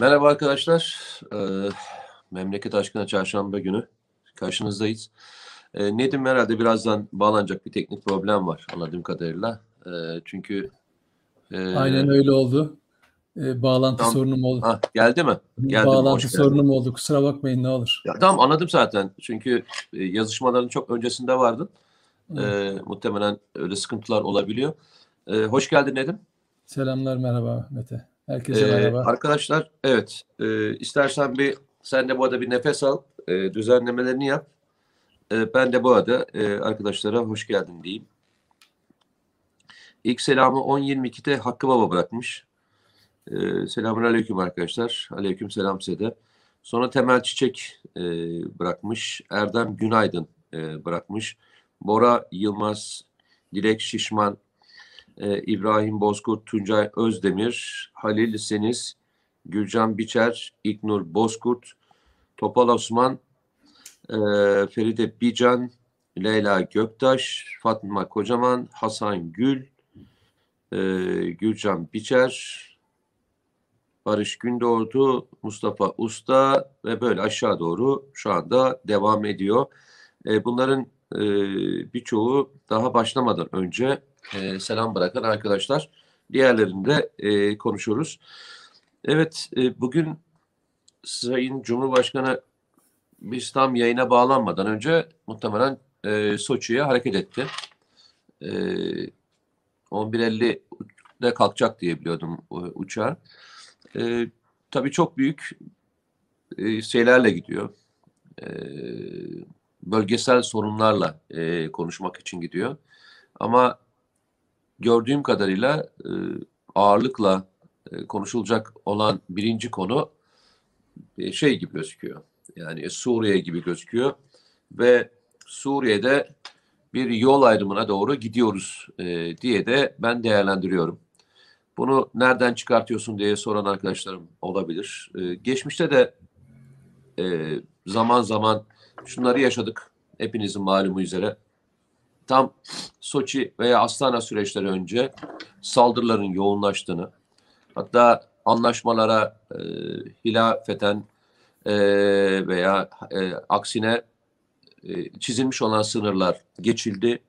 Merhaba arkadaşlar. Ee, Memleket Aşkına Çarşamba günü karşınızdayız. Ee, Nedim herhalde birazdan bağlanacak bir teknik problem var anladığım kadarıyla. Ee, çünkü e, Aynen öyle oldu. Ee, bağlantı tamam. sorunum oldu. Ha, geldi mi? Geldi bağlantı mi? sorunum oldu. Kusura bakmayın ne olur. Ya, tamam anladım zaten. Çünkü e, yazışmaların çok öncesinde vardın. Ee, muhtemelen öyle sıkıntılar olabiliyor. Ee, hoş geldin Nedim. Selamlar merhaba Mete. Herkese ee, merhaba. Arkadaşlar evet e, istersen bir sen de bu arada bir nefes al. E, düzenlemelerini yap. E, ben de bu arada e, arkadaşlara hoş geldin diyeyim. İlk selamı 10.22'de Hakkı Baba bırakmış. E, selamun aleyküm arkadaşlar. Aleyküm selam size de. Sonra Temel Çiçek e, bırakmış. Erdem Günaydın e, bırakmış. Bora Yılmaz, Dilek Şişman, e, İbrahim Bozkurt, Tuncay Özdemir, Halil Seniz, Gülcan Biçer, İknur Bozkurt, Topal Osman, e, Feride Bican, Leyla Göktaş, Fatma Kocaman, Hasan Gül, e, Gülcan Biçer, Barış Gündoğdu, Mustafa Usta ve böyle aşağı doğru şu anda devam ediyor. Bunların birçoğu daha başlamadan önce e, selam bırakan arkadaşlar. Diğerlerinde e, konuşuyoruz. Evet, e, bugün Sayın Cumhurbaşkanı biz tam yayına bağlanmadan önce muhtemelen e, Soçi'ye hareket etti. E, 11.50'de kalkacak diye biliyordum uçağa. E, tabii çok büyük e, şeylerle gidiyor. E, bölgesel sorunlarla e, konuşmak için gidiyor. Ama gördüğüm kadarıyla e, ağırlıkla e, konuşulacak olan birinci konu e, şey gibi gözüküyor. Yani Suriye gibi gözüküyor ve Suriye'de bir yol ayrımına doğru gidiyoruz diye de ben değerlendiriyorum. Bunu nereden çıkartıyorsun diye soran arkadaşlarım olabilir. Geçmişte de zaman zaman şunları yaşadık. Hepinizin malumu üzere tam Soçi veya Astana süreçleri önce saldırıların yoğunlaştığını hatta anlaşmalara e, hilafeten e, veya e, aksine e, çizilmiş olan sınırlar geçildi.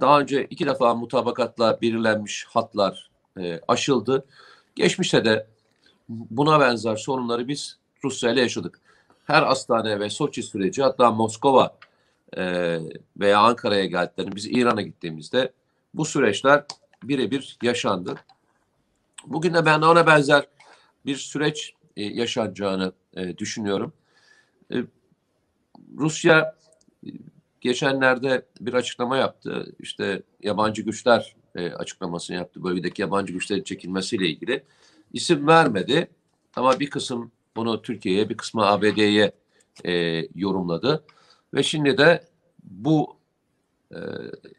Daha önce iki defa mutabakatla belirlenmiş hatlar e, aşıldı. Geçmişte de buna benzer sorunları biz Rusya ile yaşadık. Her Astana ve Soçi süreci hatta Moskova e, veya Ankara'ya geldiklerini biz İran'a gittiğimizde bu süreçler birebir yaşandı. Bugün de ben ona benzer bir süreç e, yaşanacağını e, düşünüyorum. E, Rusya e, geçenlerde bir açıklama yaptı. İşte yabancı güçler e, açıklamasını yaptı. Bölgedeki yabancı güçlerin çekilmesiyle ilgili. İsim vermedi ama bir kısım bunu Türkiye'ye, bir kısmı ABD'ye e, yorumladı. Ve şimdi de bu e,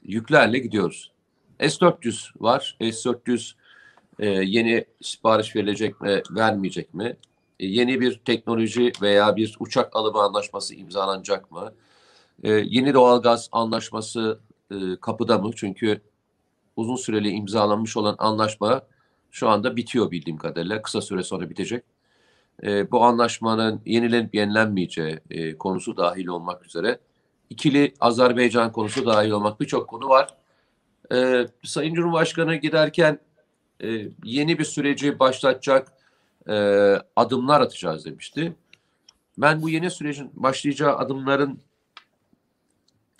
yüklerle gidiyoruz. S-400 var. S-400 e, yeni sipariş verilecek mi, vermeyecek mi? E, yeni bir teknoloji veya bir uçak alımı anlaşması imzalanacak mı? E, yeni doğalgaz anlaşması e, kapıda mı? Çünkü uzun süreli imzalanmış olan anlaşma şu anda bitiyor bildiğim kadarıyla. Kısa süre sonra bitecek. E, bu anlaşmanın yenilenip yenilenmeyeceği e, konusu dahil olmak üzere ikili Azerbaycan konusu dahil olmak birçok konu var. Ee, Sayın Cumhurbaşkanı giderken e, yeni bir süreci başlatacak e, adımlar atacağız demişti. Ben bu yeni sürecin başlayacağı adımların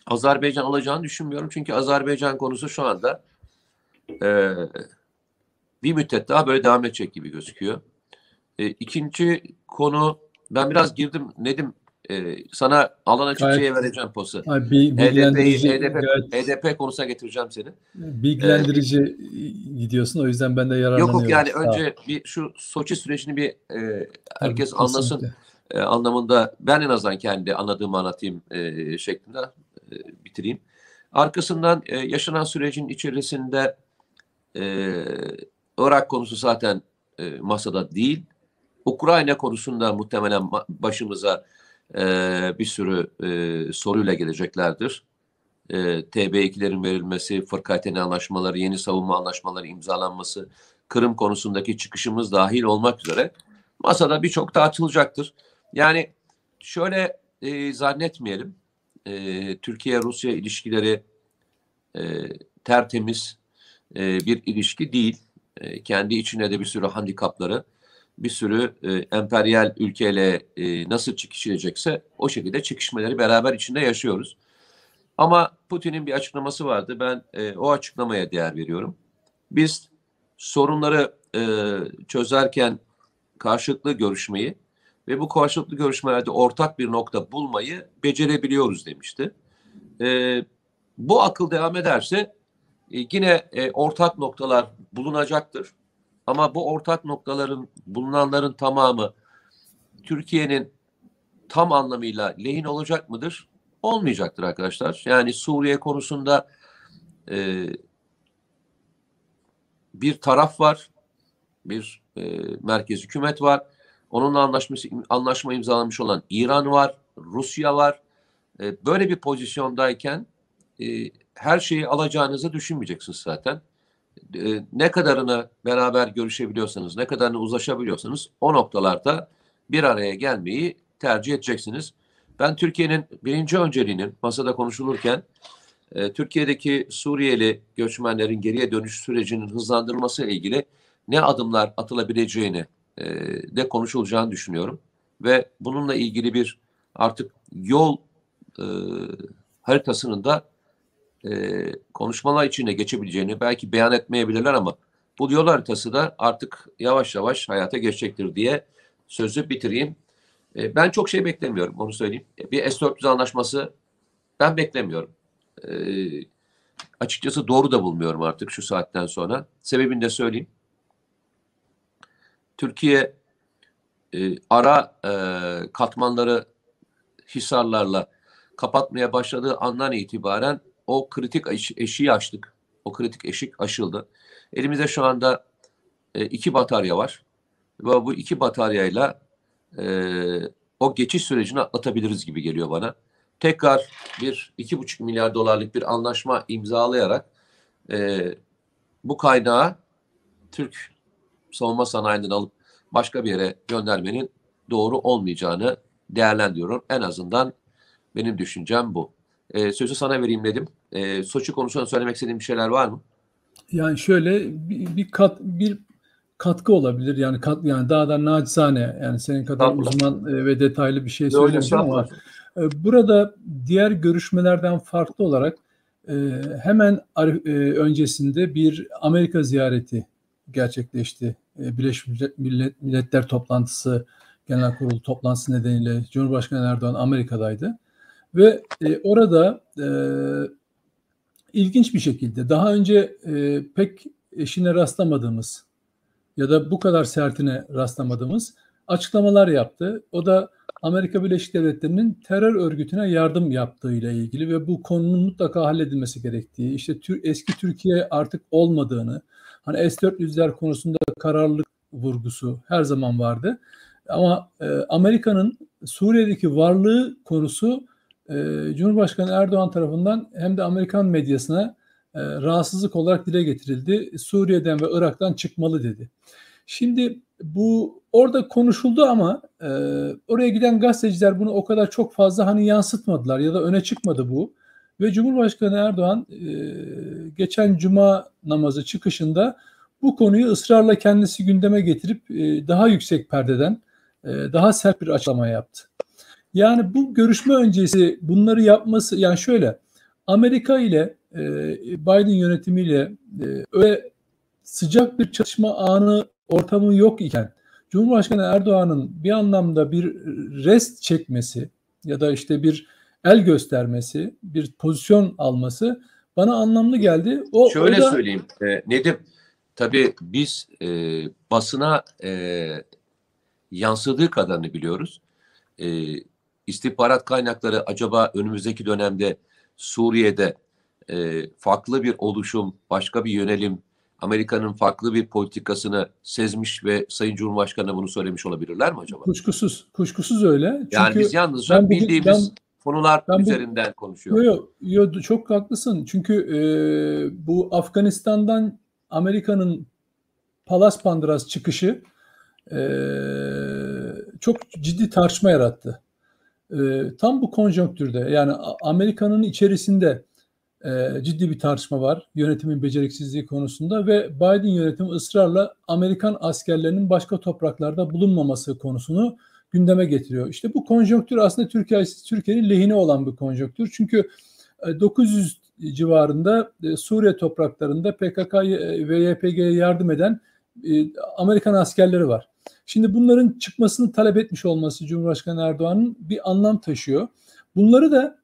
Azerbaycan alacağını düşünmüyorum. Çünkü Azerbaycan konusu şu anda e, bir müddet daha böyle devam edecek gibi gözüküyor. E, ikinci konu ben biraz girdim Nedim e, sana alan açıkçıya vereceğim posu. HDP, HDP, HDP konusuna getireceğim seni. Bilgilendirici ee, gidiyorsun o yüzden ben de yararlanıyorum. Yok yok yani önce bir şu Soçi sürecini bir e, herkes Tabii, anlasın e, anlamında ben en azından kendi anladığımı anlatayım e, şeklinde e, bitireyim. Arkasından e, yaşanan sürecin içerisinde e, Irak konusu zaten e, masada değil. Ukrayna konusunda muhtemelen başımıza e, bir sürü e, soruyla geleceklerdir. E, TB2'lerin verilmesi, fırkatene anlaşmaları, yeni savunma anlaşmaları imzalanması, Kırım konusundaki çıkışımız dahil olmak üzere masada birçok tartışılacaktır. Yani şöyle e, zannetmeyelim. E, Türkiye-Rusya ilişkileri e, tertemiz e, bir ilişki değil. E, kendi içinde de bir sürü handikapları, bir sürü e, emperyal ülkeyle e, nasıl çekişilecekse o şekilde çekişmeleri beraber içinde yaşıyoruz. Ama Putin'in bir açıklaması vardı. Ben e, o açıklamaya değer veriyorum. Biz sorunları e, çözerken karşılıklı görüşmeyi ve bu karşılıklı görüşmelerde ortak bir nokta bulmayı becerebiliyoruz demişti. E, bu akıl devam ederse e, yine e, ortak noktalar bulunacaktır. Ama bu ortak noktaların bulunanların tamamı Türkiye'nin tam anlamıyla lehin olacak mıdır? Olmayacaktır arkadaşlar. Yani Suriye konusunda e, bir taraf var, bir e, merkez hükümet var. Onunla anlaşması, anlaşma imzalamış olan İran var, Rusya var. E, böyle bir pozisyondayken e, her şeyi alacağınızı düşünmeyeceksiniz zaten. E, ne kadarını beraber görüşebiliyorsanız, ne kadarını uzlaşabiliyorsanız o noktalarda bir araya gelmeyi tercih edeceksiniz. Ben Türkiye'nin birinci önceliğinin masada konuşulurken e, Türkiye'deki Suriyeli göçmenlerin geriye dönüş sürecinin hızlandırılması ile ilgili ne adımlar atılabileceğini e, de konuşulacağını düşünüyorum. Ve bununla ilgili bir artık yol e, haritasının da e, konuşmalar içinde geçebileceğini belki beyan etmeyebilirler ama bu yol haritası da artık yavaş yavaş hayata geçecektir diye sözü bitireyim. E, ben çok şey beklemiyorum onu söyleyeyim. E, bir S-400 anlaşması ben beklemiyorum. E, açıkçası doğru da bulmuyorum artık şu saatten sonra. Sebebini de söyleyeyim. Türkiye e, ara e, katmanları hisarlarla kapatmaya başladığı andan itibaren o kritik eş, eşiği açtık. O kritik eşik aşıldı. Elimizde şu anda e, iki batarya var. Ve bu iki bataryayla e, o geçiş sürecini atlatabiliriz gibi geliyor bana. Tekrar bir iki buçuk milyar dolarlık bir anlaşma imzalayarak e, bu kaynağı Türk savunma sanayinden alıp başka bir yere göndermenin doğru olmayacağını değerlendiriyorum. En azından benim düşüncem bu. E, sözü sana vereyim dedim. E, Soçi konusunda söylemek istediğim bir şeyler var mı? Yani şöyle bir, bir kat bir katkı olabilir. Yani kat yani daha da nacizane yani senin kadar Allah. uzman e, ve detaylı bir şey söyleyeceğim ama e, burada diğer görüşmelerden farklı olarak e, hemen öncesinde bir Amerika ziyareti gerçekleşti. Birleşmiş Milletler toplantısı Genel Kurulu toplantısı nedeniyle Cumhurbaşkanı Erdoğan Amerika'daydı. Ve orada ilginç bir şekilde daha önce pek eşine rastlamadığımız ya da bu kadar sertine rastlamadığımız açıklamalar yaptı. O da Amerika Birleşik Devletleri'nin terör örgütüne yardım yaptığı ile ilgili ve bu konunun mutlaka halledilmesi gerektiği, işte eski Türkiye artık olmadığını, hani S-400'ler konusunda kararlılık vurgusu her zaman vardı. Ama e, Amerika'nın Suriye'deki varlığı konusu e, Cumhurbaşkanı Erdoğan tarafından hem de Amerikan medyasına e, rahatsızlık olarak dile getirildi. Suriye'den ve Irak'tan çıkmalı dedi. Şimdi bu orada konuşuldu ama e, oraya giden gazeteciler bunu o kadar çok fazla hani yansıtmadılar ya da öne çıkmadı bu. Ve Cumhurbaşkanı Erdoğan e, geçen cuma namazı çıkışında bu konuyu ısrarla kendisi gündeme getirip e, daha yüksek perdeden e, daha sert bir açıklama yaptı. Yani bu görüşme öncesi bunları yapması yani şöyle Amerika ile e, Biden yönetimiyle e, öyle sıcak bir çatışma anı ortamı yok iken Cumhurbaşkanı Erdoğan'ın bir anlamda bir rest çekmesi ya da işte bir el göstermesi, bir pozisyon alması bana anlamlı geldi. O Şöyle o da... söyleyeyim e, Nedim, tabii biz e, basına e, yansıdığı kadarını biliyoruz. E, istihbarat kaynakları acaba önümüzdeki dönemde Suriye'de e, farklı bir oluşum, başka bir yönelim, Amerika'nın farklı bir politikasını sezmiş ve Sayın Cumhurbaşkanı bunu söylemiş olabilirler mi acaba? Kuşkusuz, kuşkusuz öyle. Çünkü yani biz yalnızca ben bildiğimiz ben, konular ben üzerinden bu, konuşuyoruz. Yok yok yo, çok haklısın. Çünkü e, bu Afganistan'dan Amerika'nın Palas Pandras çıkışı e, çok ciddi tartışma yarattı. E, tam bu konjonktürde yani Amerika'nın içerisinde e, ciddi bir tartışma var yönetimin beceriksizliği konusunda ve Biden yönetimi ısrarla Amerikan askerlerinin başka topraklarda bulunmaması konusunu gündeme getiriyor. İşte bu konjonktür aslında Türkiye Türkiye'nin lehine olan bir konjonktür. Çünkü 900 e, civarında e, Suriye topraklarında PKK ve YPG'ye yardım eden e, Amerikan askerleri var. Şimdi bunların çıkmasını talep etmiş olması Cumhurbaşkanı Erdoğan'ın bir anlam taşıyor. Bunları da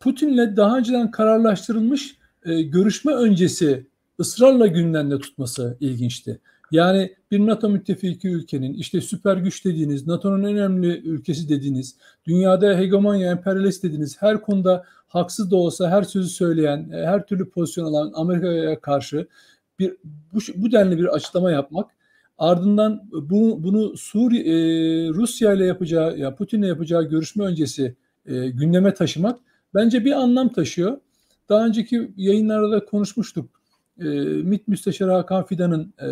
Putin'le daha önceden kararlaştırılmış görüşme öncesi ısrarla gündemde tutması ilginçti. Yani bir NATO müttefiki ülkenin işte süper güç dediğiniz, NATO'nun önemli ülkesi dediğiniz, dünyada hegemonya, emperyalist dediğiniz her konuda haksız da olsa her sözü söyleyen, e, her türlü pozisyon alan Amerika'ya karşı bir bu, bu denli bir açıklama yapmak ardından bunu, bunu Suriye e, Rusya ile yapacağı ya Putin'le yapacağı görüşme öncesi e, gündeme taşımak bence bir anlam taşıyor. Daha önceki yayınlarda da konuşmuştuk e, MİT Müsteşarı Hakan Fidan'ın e,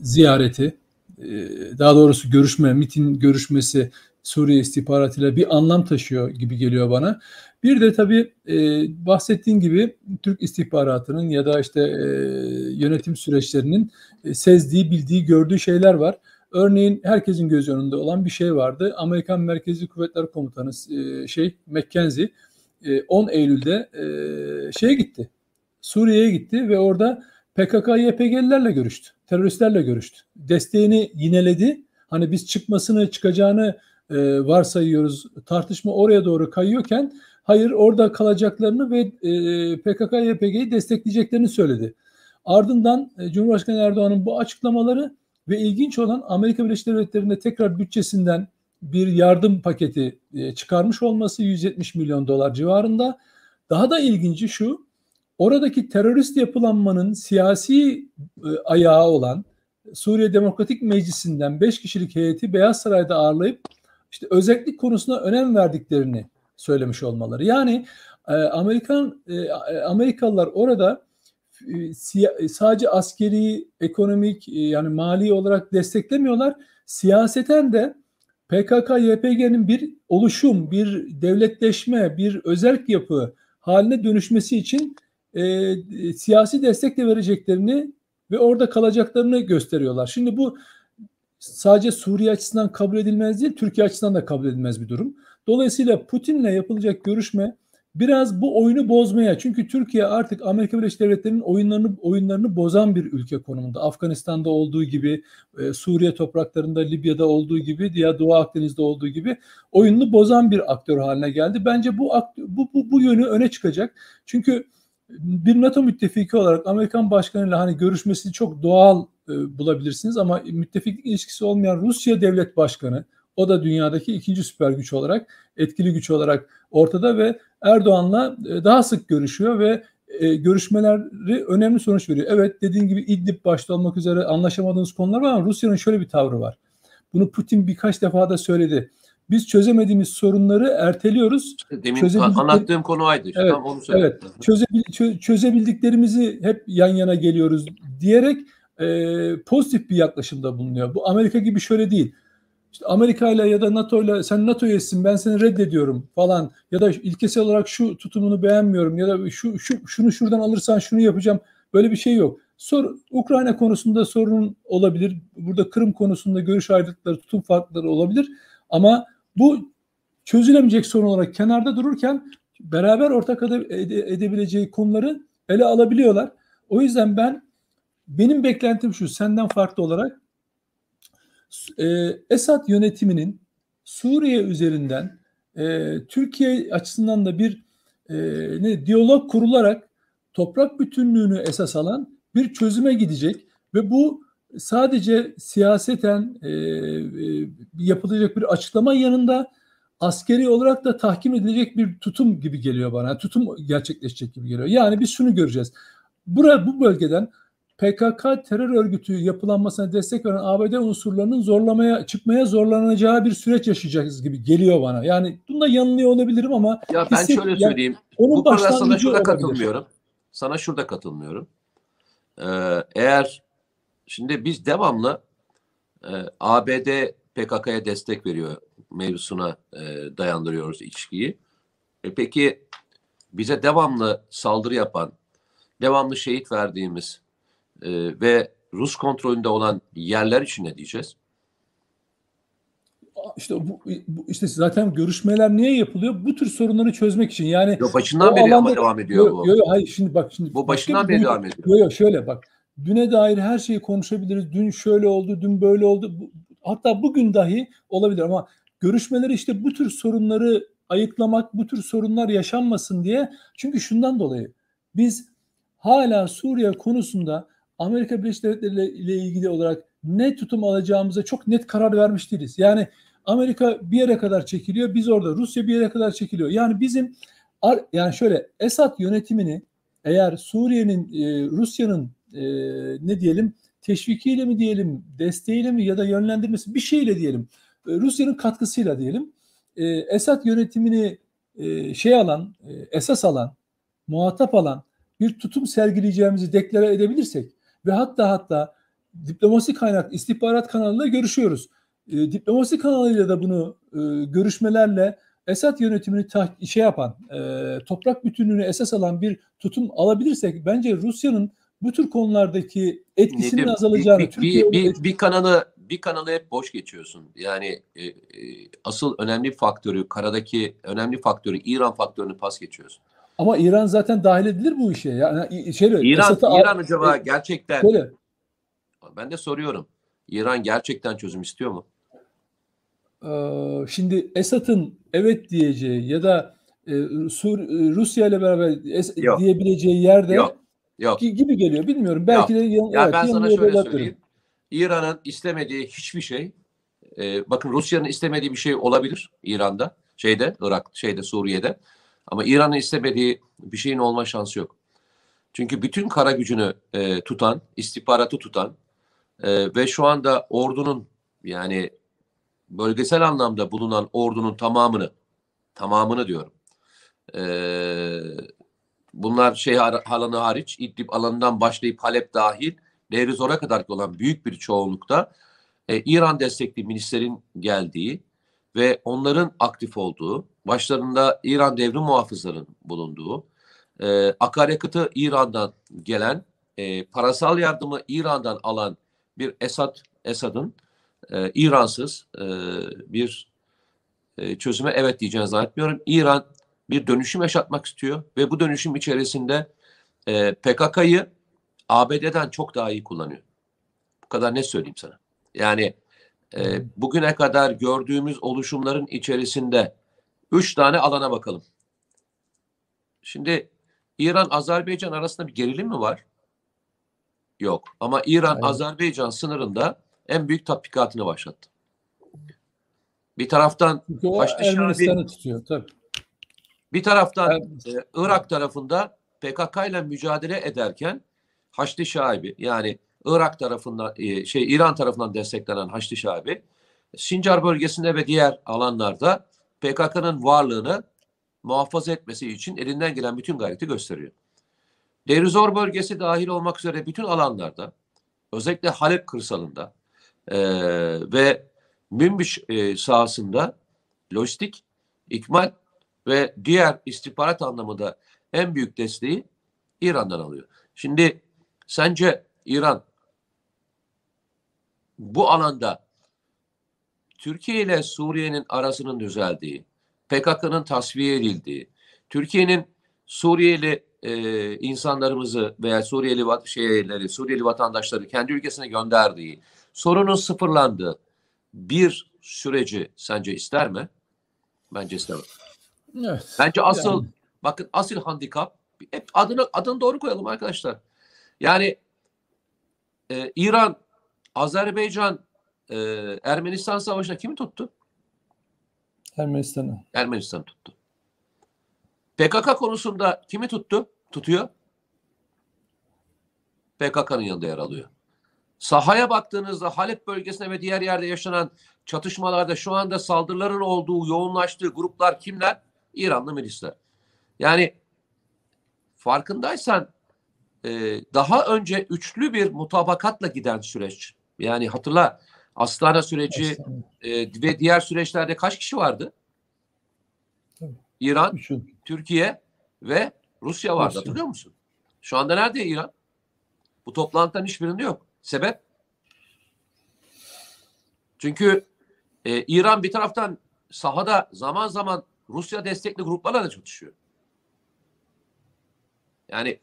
ziyareti, e, daha doğrusu görüşme, MİT'in görüşmesi Suriye istihbaratıyla bir anlam taşıyor gibi geliyor bana. Bir de tabii e, bahsettiğin gibi Türk istihbaratının ya da işte e, yönetim süreçlerinin e, sezdiği, bildiği, gördüğü şeyler var. Örneğin herkesin göz önünde olan bir şey vardı. Amerikan Merkezi Kuvvetler Komutanı e, şey McKenzie e, 10 Eylül'de e, şeye gitti. Suriye'ye gitti ve orada PKK YPG'lilerle görüştü. Teröristlerle görüştü. Desteğini yineledi. Hani biz çıkmasını çıkacağını e, varsayıyoruz. Tartışma oraya doğru kayıyorken hayır orada kalacaklarını ve e, PKK YPG'yi destekleyeceklerini söyledi. Ardından e, Cumhurbaşkanı Erdoğan'ın bu açıklamaları ve ilginç olan Amerika Birleşik Devletleri'nde tekrar bütçesinden bir yardım paketi e, çıkarmış olması 170 milyon dolar civarında. Daha da ilginci şu, oradaki terörist yapılanmanın siyasi e, ayağı olan Suriye Demokratik Meclisi'nden 5 kişilik heyeti Beyaz Saray'da ağırlayıp işte özellik konusuna önem verdiklerini söylemiş olmaları. Yani e, Amerikan e, Amerikalılar orada e, sadece askeri, ekonomik e, yani mali olarak desteklemiyorlar. Siyaseten de PKK YPG'nin bir oluşum, bir devletleşme, bir özel yapı haline dönüşmesi için e, siyasi destek de vereceklerini ve orada kalacaklarını gösteriyorlar. Şimdi bu sadece Suriye açısından kabul edilmez değil, Türkiye açısından da kabul edilmez bir durum. Dolayısıyla Putin'le yapılacak görüşme biraz bu oyunu bozmaya çünkü Türkiye artık Amerika Birleşik Devletleri'nin oyunlarını oyunlarını bozan bir ülke konumunda. Afganistan'da olduğu gibi, e, Suriye topraklarında, Libya'da olduğu gibi, diğer Doğu Akdeniz'de olduğu gibi oyununu bozan bir aktör haline geldi. Bence bu bu bu, bu yönü öne çıkacak. Çünkü bir NATO müttefiki olarak Amerikan başkanıyla hani görüşmesi çok doğal e, bulabilirsiniz ama müttefiklik ilişkisi olmayan Rusya devlet başkanı o da dünyadaki ikinci süper güç olarak etkili güç olarak ortada ve Erdoğan'la e, daha sık görüşüyor ve e, görüşmeleri önemli sonuç veriyor. Evet dediğin gibi İdlib başta olmak üzere anlaşamadığımız konular var ama Rusya'nın şöyle bir tavrı var. Bunu Putin birkaç defa da söyledi. Biz çözemediğimiz sorunları erteliyoruz. demin anlattığım konu aydı. Evet, Tam onu evet. Çözebil, çözebildiklerimizi hep yan yana geliyoruz diyerek e, pozitif bir yaklaşımda bulunuyor. Bu Amerika gibi şöyle değil. İşte Amerika ile ya da NATO ile sen NATO üyesisin ben seni reddediyorum falan ya da ilkesel olarak şu tutumunu beğenmiyorum ya da şu, şu şunu şuradan alırsan şunu yapacağım. Böyle bir şey yok. Sor, Ukrayna konusunda sorun olabilir. Burada Kırım konusunda görüş ayrılıkları, tutum farkları olabilir. Ama bu çözülemeyecek sorun olarak kenarda dururken beraber ortak ede, edebileceği konuları ele alabiliyorlar. O yüzden ben benim beklentim şu senden farklı olarak e, Esad yönetiminin Suriye üzerinden e, Türkiye açısından da bir e, ne diyalog kurularak toprak bütünlüğünü esas alan bir çözüme gidecek ve bu sadece siyaseten e, e, yapılacak bir açıklama yanında askeri olarak da tahkim edilecek bir tutum gibi geliyor bana. Tutum gerçekleşecek gibi geliyor. Yani biz şunu göreceğiz. Bura, bu bölgeden PKK terör örgütü yapılanmasına destek veren ABD unsurlarının zorlamaya çıkmaya zorlanacağı bir süreç yaşayacağız gibi geliyor bana. Yani bunda yanılıyor olabilirim ama ya ben hisset, şöyle söyleyeyim. Yani, onun bu konuda sana şurada olabilir. katılmıyorum. Sana şurada katılmıyorum. Ee, eğer Şimdi biz devamlı e, ABD PKK'ya destek veriyor mevzusuna e, dayandırıyoruz ilişkiyi. E peki bize devamlı saldırı yapan, devamlı şehit verdiğimiz e, ve Rus kontrolünde olan yerler için ne diyeceğiz? İşte bu, bu işte zaten görüşmeler niye yapılıyor? Bu tür sorunları çözmek için. Yani Yo, başından beri ama devam ediyor yo, bu. Yo, yo, hayır şimdi bak şimdi Bu başından beri devam ediyor. Yo, yo, şöyle bak. Düne dair her şeyi konuşabiliriz. Dün şöyle oldu, dün böyle oldu. Bu- Hatta bugün dahi olabilir ama görüşmeleri işte bu tür sorunları ayıklamak, bu tür sorunlar yaşanmasın diye. Çünkü şundan dolayı biz hala Suriye konusunda Amerika Birleşik Devletleri ile- ilgili olarak ne tutum alacağımıza çok net karar vermiş değiliz. Yani Amerika bir yere kadar çekiliyor, biz orada Rusya bir yere kadar çekiliyor. Yani bizim yani şöyle Esad yönetimini eğer Suriye'nin e, Rusya'nın e, ne diyelim teşvikiyle mi diyelim, desteğiyle mi ya da yönlendirmesi bir şeyle diyelim. e, Rusya'nın katkısıyla diyelim. E, Esad yönetimini e, şey alan, e, esas alan, muhatap alan bir tutum sergileyeceğimizi deklare edebilirsek ve hatta hatta diplomasi kaynak, istihbarat kanalıyla görüşüyoruz. E, diplomasi kanalıyla da bunu e, görüşmelerle Esad yönetimini tah- şey yapan, e, toprak bütünlüğünü esas alan bir tutum alabilirsek bence Rusya'nın bu tür konulardaki etkisinin Nedim, azalacağını, bir, bir, bir, bir, bir kanalı bir kanalı hep boş geçiyorsun. Yani e, e, asıl önemli faktörü karadaki önemli faktörü İran faktörünü pas geçiyorsun. Ama İran zaten dahil edilir bu işe. Yani şöyle, İran Esad'ı- İran acaba e, gerçekten şöyle, ben de soruyorum. İran gerçekten çözüm istiyor mu? Ee, şimdi Esad'ın evet diyeceği ya da e, Sur, Rusya ile beraber es- Yok. diyebileceği yerde Yok. Yok. gi- gibi geliyor. Bilmiyorum. Belki de yan, Ya evet, ben sana şöyle söyleyeyim. İran'ın istemediği hiçbir şey e, bakın Rusya'nın istemediği bir şey olabilir İran'da, şeyde, Irak, şeyde, Suriye'de. Ama İran'ın istemediği bir şeyin olma şansı yok. Çünkü bütün kara gücünü e, tutan, istihbaratı tutan e, ve şu anda ordunun yani bölgesel anlamda bulunan ordunun tamamını tamamını diyorum. E, bunlar şey alanı hariç İdlib alanından başlayıp Halep dahil Deir Zor'a kadar olan büyük bir çoğunlukta e, İran destekli milislerin geldiği ve onların aktif olduğu, başlarında İran devrim muhafızlarının bulunduğu, e, akaryakıtı İran'dan gelen, e, parasal yardımı İran'dan alan bir Esad Esad'ın e, İransız e, bir e, çözüme evet diyeceğini zannetmiyorum. İran bir dönüşüm yaşatmak istiyor ve bu dönüşüm içerisinde e, PKK'yı ABD'den çok daha iyi kullanıyor. Bu kadar ne söyleyeyim sana. Yani e, bugüne kadar gördüğümüz oluşumların içerisinde üç tane alana bakalım. Şimdi İran-Azerbaycan arasında bir gerilim mi var? Yok. Ama İran-Azerbaycan sınırında en büyük tatbikatını başlattı. Bir taraftan Ermenistan'ı tutuyor. Tabii. bir taraftan e, Irak tarafında PKK ile mücadele ederken Haçlı Şaibi yani Irak tarafından e, şey İran tarafından desteklenen Haçlı Şaibi Sincar bölgesinde ve diğer alanlarda PKK'nın varlığını muhafaza etmesi için elinden gelen bütün gayreti gösteriyor. Deir Zor bölgesi dahil olmak üzere bütün alanlarda özellikle Halep kırsalında e, ve Münbiş e, sahasında lojistik, ikmal ve diğer istihbarat anlamında en büyük desteği İran'dan alıyor. Şimdi sence İran bu alanda Türkiye ile Suriye'nin arasının düzeldiği, PKK'nın tasfiye edildiği, Türkiye'nin Suriyeli e, insanlarımızı veya Suriyeli şeyleri, Suriyeli vatandaşları kendi ülkesine gönderdiği, sorunun sıfırlandığı bir süreci sence ister mi? Bence istemez. Evet. Bence asıl Yani. bakın asıl handikap hep adını adını doğru koyalım arkadaşlar. Yani e, İran, Azerbaycan, e, Ermenistan savaşına kimi tuttu? Ermenistan'ı. Ermenistan tuttu. PKK konusunda kimi tuttu? Tutuyor. PKK'nın yanında yer alıyor. Sahaya baktığınızda Halep bölgesinde ve diğer yerde yaşanan çatışmalarda şu anda saldırıların olduğu, yoğunlaştığı gruplar kimler? İranlı milisler. Yani farkındaysan e, daha önce üçlü bir mutabakatla giden süreç. Yani hatırla Astana süreci e, ve diğer süreçlerde kaç kişi vardı? Tabii. İran, Şu- Türkiye ve Rusya vardı Rusya. hatırlıyor musun? Şu anda nerede İran? Bu toplantıların hiçbirinde yok. Sebep? Çünkü e, İran bir taraftan sahada zaman zaman Rusya destekli gruplarla da çatışıyor. Yani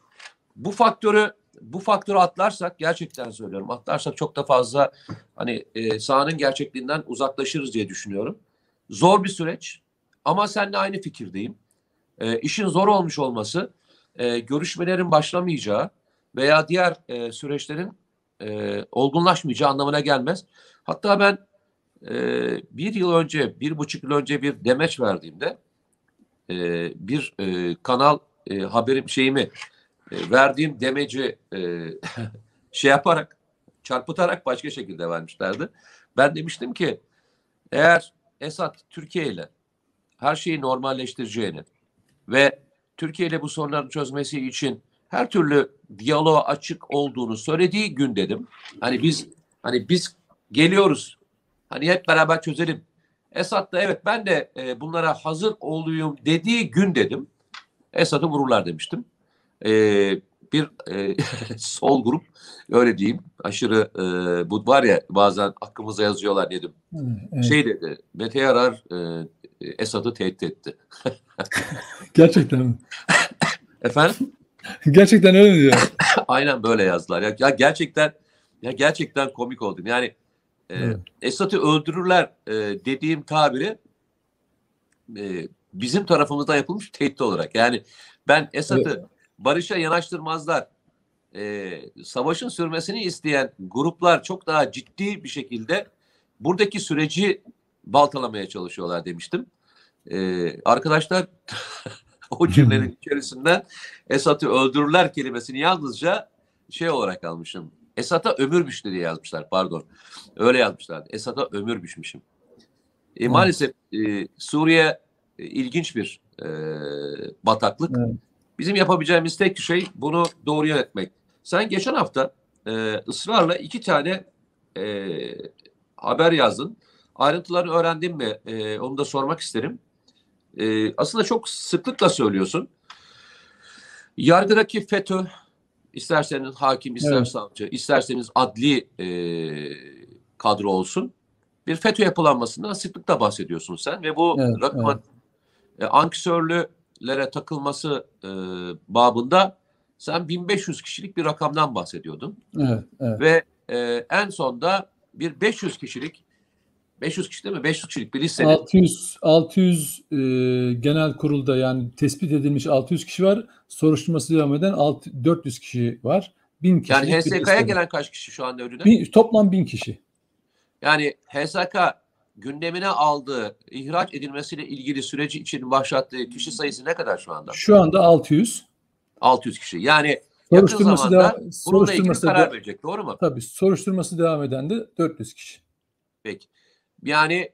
bu faktörü bu faktörü atlarsak gerçekten söylüyorum atlarsak çok da fazla hani e, sahanın gerçekliğinden uzaklaşırız diye düşünüyorum. Zor bir süreç ama seninle aynı fikirdeyim. E, işin zor olmuş olması e, görüşmelerin başlamayacağı veya diğer e, süreçlerin e, olgunlaşmayacağı anlamına gelmez. Hatta ben e, bir yıl önce, bir buçuk yıl önce bir demeç verdiğimde e, bir e, kanal e, haberim şeyimi e, verdiğim demeci e, şey yaparak çarpıtarak başka şekilde vermişlerdi. Ben demiştim ki eğer Esad Türkiye ile her şeyi normalleştireceğini ve Türkiye ile bu sorunları çözmesi için her türlü diyaloğa açık olduğunu söylediği gün dedim. Hani biz hani biz geliyoruz. Hani hep beraber çözelim. Esad da evet ben de e, bunlara hazır olayım dediği gün dedim. Esad'ı vururlar demiştim. E, bir e, sol grup öyle diyeyim aşırı e, bu var ya bazen hakkımıza yazıyorlar dedim. Evet. Şey dedi Mete Yarar e, Esad'ı tehdit etti. Gerçekten mi? Efendim? Gerçekten öyle diyor. Aynen böyle yazdılar. Ya, ya gerçekten ya gerçekten komik oldum. Yani e, Evet. Esad'ı öldürürler e, dediğim tabiri e, bizim tarafımızda yapılmış tehdit olarak. Yani ben Esad'ı barışa yanaştırmazlar. E, savaşın sürmesini isteyen gruplar çok daha ciddi bir şekilde buradaki süreci baltalamaya çalışıyorlar demiştim. E, arkadaşlar o cümlenin içerisinden Esat'ı öldürürler kelimesini yalnızca şey olarak almışım. Esat'a ömür düştü diye yazmışlar pardon. Öyle yazmışlar. Esat'a ömür düşmüşüm. E, maalesef e, Suriye e, ilginç bir e, bataklık. Evet. Bizim yapabileceğimiz tek şey bunu doğru yönetmek. Sen geçen hafta e, ısrarla iki tane e, haber yazdın. Ayrıntılarını öğrendin mi? E, onu da sormak isterim. E, aslında çok sıklıkla söylüyorsun. Yargıdaki FETÖ, isterseniz hakim, ister Evet. savcı, isterseniz adli e, kadro olsun. Bir FETÖ yapılanmasından sıklıkla bahsediyorsun sen ve bu Evet, rakamın e, ankesörlülere takılması e, babında sen 1500 kişilik bir rakamdan bahsediyordun. Evet, evet. Ve e, en sonda bir 500 kişilik 500 kişi değil mi? 500 kişilik bir listenin 600 600 e, genel kurulda yani tespit edilmiş 600 kişi var. Soruşturması devam eden 6, 400 kişi var. 1000 kişi. yani HSK'ya gelen kaç kişi şu anda önüne? toplam 1000 kişi. Yani HSK gündemine aldığı ihraç edilmesiyle ilgili süreci için başlattığı kişi sayısı ne kadar şu anda? Şu anda 600. 600 kişi. Yani yakın Soruşturması zamanda devam bununla ilgili soruşturması karar verecek. Doğru mu? tabii soruşturması devam eden de 400 kişi. Peki. Yani